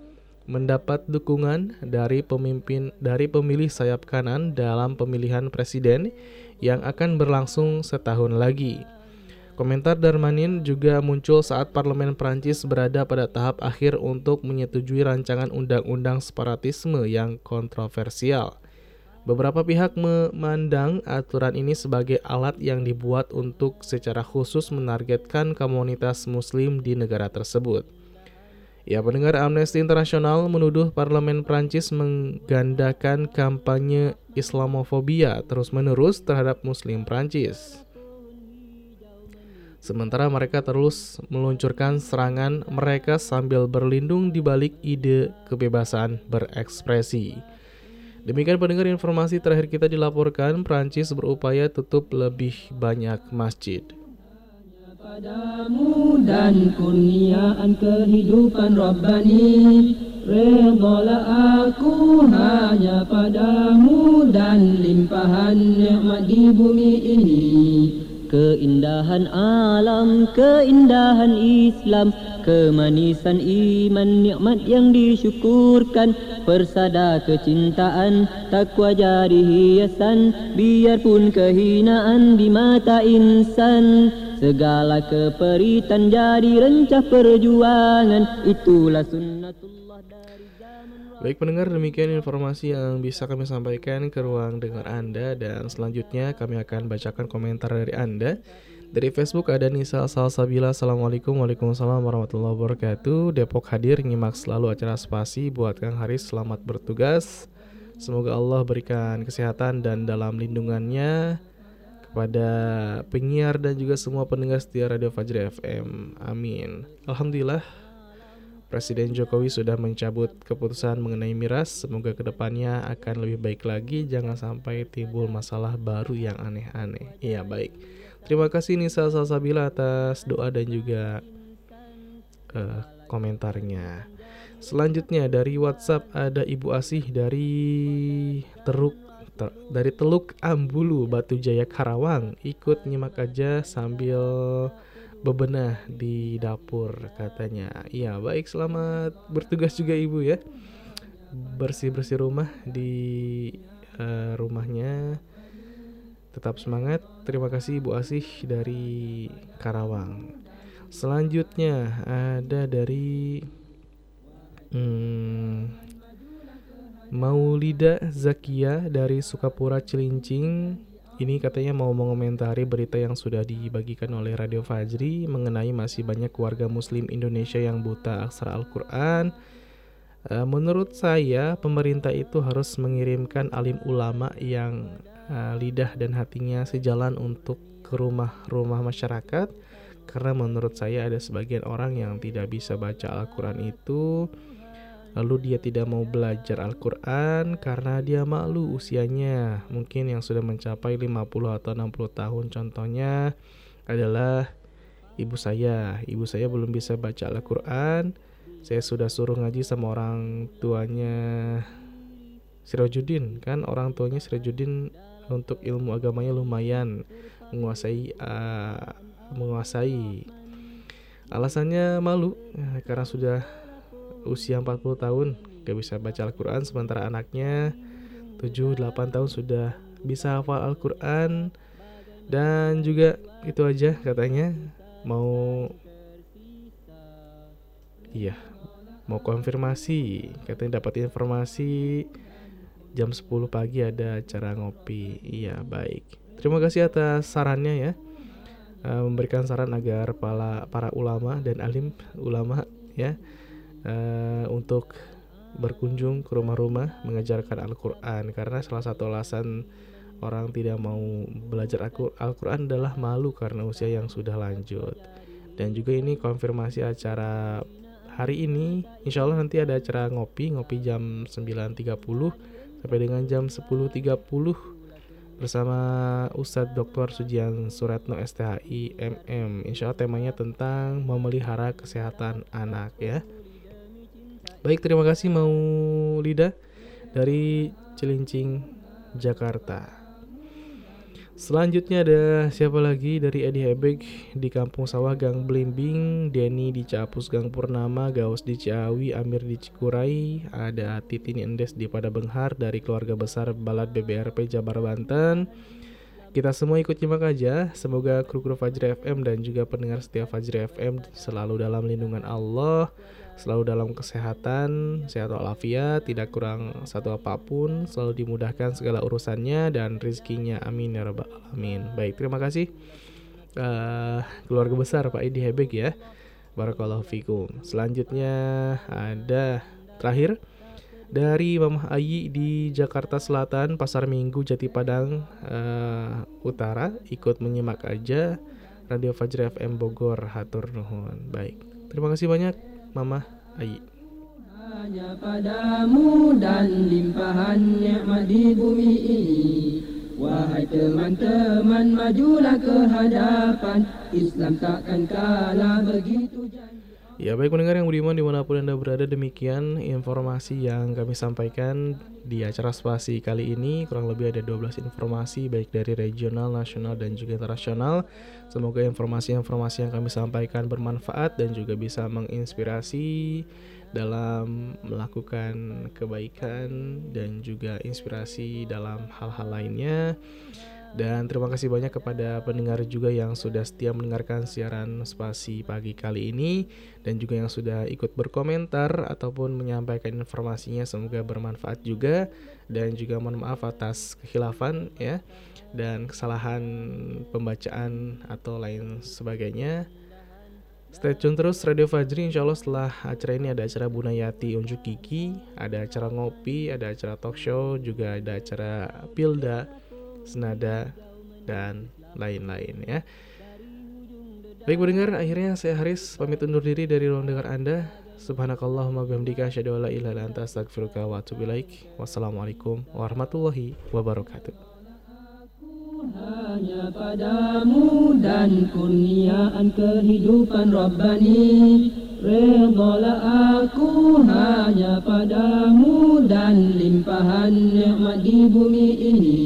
mendapat dukungan dari pemimpin dari pemilih sayap kanan dalam pemilihan presiden yang akan berlangsung setahun lagi. Komentar Darmanin juga muncul saat parlemen Prancis berada pada tahap akhir untuk menyetujui rancangan undang-undang separatisme yang kontroversial. Beberapa pihak memandang aturan ini sebagai alat yang dibuat untuk secara khusus menargetkan komunitas muslim di negara tersebut. Ya, pendengar Amnesty International menuduh parlemen Prancis menggandakan kampanye Islamofobia terus-menerus terhadap muslim Prancis. Sementara mereka terus meluncurkan serangan mereka sambil berlindung di balik ide kebebasan berekspresi. Demikian pendengar informasi terakhir kita dilaporkan Prancis berupaya tutup lebih banyak masjid dan kurniaan kehidupan Rabbani Redalah aku hanya padamu dan limpahan nikmat di bumi ini Keindahan alam, keindahan Islam Kemanisan iman, nikmat yang disyukurkan Persada kecintaan, takwa jadi hiasan Biarpun kehinaan di mata insan. Segala keperitan jadi rencah perjuangan Itulah sunnatullah Baik pendengar demikian informasi yang bisa kami sampaikan ke ruang dengar Anda. Dan selanjutnya kami akan bacakan komentar dari Anda. Dari Facebook ada Nisa Salsabila. Assalamualaikum Waalaikumsalam warahmatullahi wabarakatuh. Depok hadir nyimak selalu acara spasi Buat Kang Haris. Selamat bertugas. Semoga Allah berikan kesehatan dan dalam lindungannya kepada penyiar dan juga semua pendengar setia Radio Fajri FM. Amin. Alhamdulillah Presiden Jokowi sudah mencabut keputusan mengenai miras. Semoga ke depannya akan lebih baik lagi. Jangan sampai timbul masalah baru yang aneh-aneh. Iya baik. Terima kasih Nisa Salsabila atas doa dan juga uh, komentarnya. Selanjutnya dari WhatsApp ada Ibu Asih dari Teruk dari Teluk Ambulu, Batu Jaya, Karawang. Ikut nyimak aja sambil bebenah di dapur katanya. Iya, baik selamat bertugas juga Ibu ya. Bersih-bersih rumah di uh, rumahnya. Tetap semangat. Terima kasih Ibu Asih dari Karawang. Selanjutnya ada dari hmm, Maulida Zakia dari Sukapura Cilincing ini katanya mau mengomentari berita yang sudah dibagikan oleh Radio Fajri mengenai masih banyak warga muslim Indonesia yang buta aksara Al-Quran. E, menurut saya, pemerintah itu harus mengirimkan alim ulama yang e, lidah dan hatinya sejalan untuk ke rumah-rumah masyarakat. Karena menurut saya ada sebagian orang yang tidak bisa baca Al-Quran itu Lalu dia tidak mau belajar Al-Quran karena dia malu usianya. Mungkin yang sudah mencapai 50 atau 60 tahun Contohnya adalah ibu saya. Ibu saya belum bisa baca Al-Quran. Saya sudah suruh ngaji sama orang tuanya Sirojudin Kan orang tuanya Sirojudin untuk ilmu agamanya lumayan Menguasai uh, Menguasai. Alasannya malu ya, Karena sudah usia 40 tahun gak bisa baca Al-Quran sementara anaknya 7-8 tahun sudah bisa hafal Al-Quran. Dan juga itu aja katanya mau iya mau konfirmasi katanya dapat informasi jam 10 pagi ada acara ngopi. Iya baik. Terima kasih atas sarannya ya. Memberikan saran agar para para ulama dan alim ulama ya uh, untuk berkunjung ke rumah-rumah mengajarkan Al-Quran. Karena salah satu alasan orang tidak mau belajar Al-Quran adalah malu karena usia yang sudah lanjut. Dan juga ini konfirmasi acara hari ini. Insya Allah nanti ada acara ngopi ngopi jam 9.30 sampai dengan jam 10.30 bersama Ustadz Dr. Sujian Suratno STHI MM insya Allah temanya tentang memelihara kesehatan anak ya Baik, terima kasih mau Lida dari Cilincing, Jakarta. Selanjutnya ada siapa lagi dari Edi Hebek di Kampung Sawah Gang Blimbing, Denny di Capus Gang Purnama, Gaus di Ciawi, Amir di Cikurai, ada Titin Endes di Padabenghar dari keluarga besar Balad BBRP Jabar Banten. Kita semua ikut nyimak aja. Semoga kru-kru Fajri FM dan juga pendengar setiap Fajri FM selalu dalam lindungan Allah selalu dalam kesehatan, sehat walafiat, tidak kurang satu apa pun, selalu dimudahkan segala urusannya dan rizkinya. Amin ya rabbal alamin. Baik, terima kasih uh, keluarga besar Pak Edi Hebek ya. Barakallahu fikum. Selanjutnya ada terakhir dari Mama Ayi di Jakarta Selatan, Pasar Minggu Jati Padang uh, Utara ikut menyimak aja Radio Fajri FM Bogor Hatur Nuhun. Baik. Terima kasih banyak Mama Ayi. Hanya padamu dan limpahan nikmat di bumi ini. Wahai teman-teman majulah ke hadapan. Islam takkan kalah begitu Ya baik pendengar yang budiman di mana pun anda berada demikian informasi yang kami sampaikan di acara spasi kali ini. Kurang lebih ada 12 informasi baik dari regional, nasional dan juga internasional Semoga informasi-informasi yang kami sampaikan bermanfaat dan juga bisa menginspirasi dalam melakukan kebaikan dan juga inspirasi dalam hal-hal lainnya. Dan terima kasih banyak kepada pendengar juga yang sudah setia mendengarkan siaran spasi pagi kali ini dan juga yang sudah ikut berkomentar ataupun menyampaikan informasinya semoga bermanfaat juga. Dan juga mohon maaf atas kekhilafan ya dan kesalahan pembacaan atau lain sebagainya. Stay tune terus Radio Fajri Insya Allah setelah acara ini ada acara Bunayati Unjuk Gigi Ada acara ngopi, ada acara talk show Juga ada acara Pilda senada, dan lain-lain ya. Baik mendengar, akhirnya saya Haris pamit undur diri dari ruang dengar Anda. Subhanakallahumma bihamdika asyhadu an la ilaha illa wa. Wassalamualaikum warahmatullahi wabarakatuh. Hanya padamu dan kurniaan kehidupan Rabbani. Redalah aku hanya padamu dan limpahan nikmat di bumi ini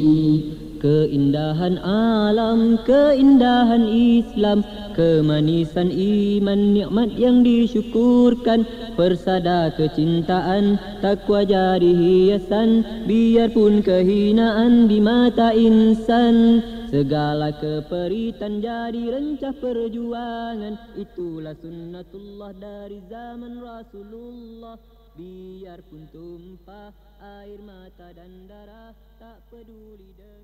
Keindahan alam, keindahan Islam Kemanisan iman, nikmat yang disyukurkan Persada kecintaan, takwa jadi hiasan Biarpun kehinaan di mata insan. Segala keperitan jadi rencah perjuangan Itulah sunnatullah dari zaman Rasulullah. Biarpun tumpah air mata dan darah Tak peduli cinta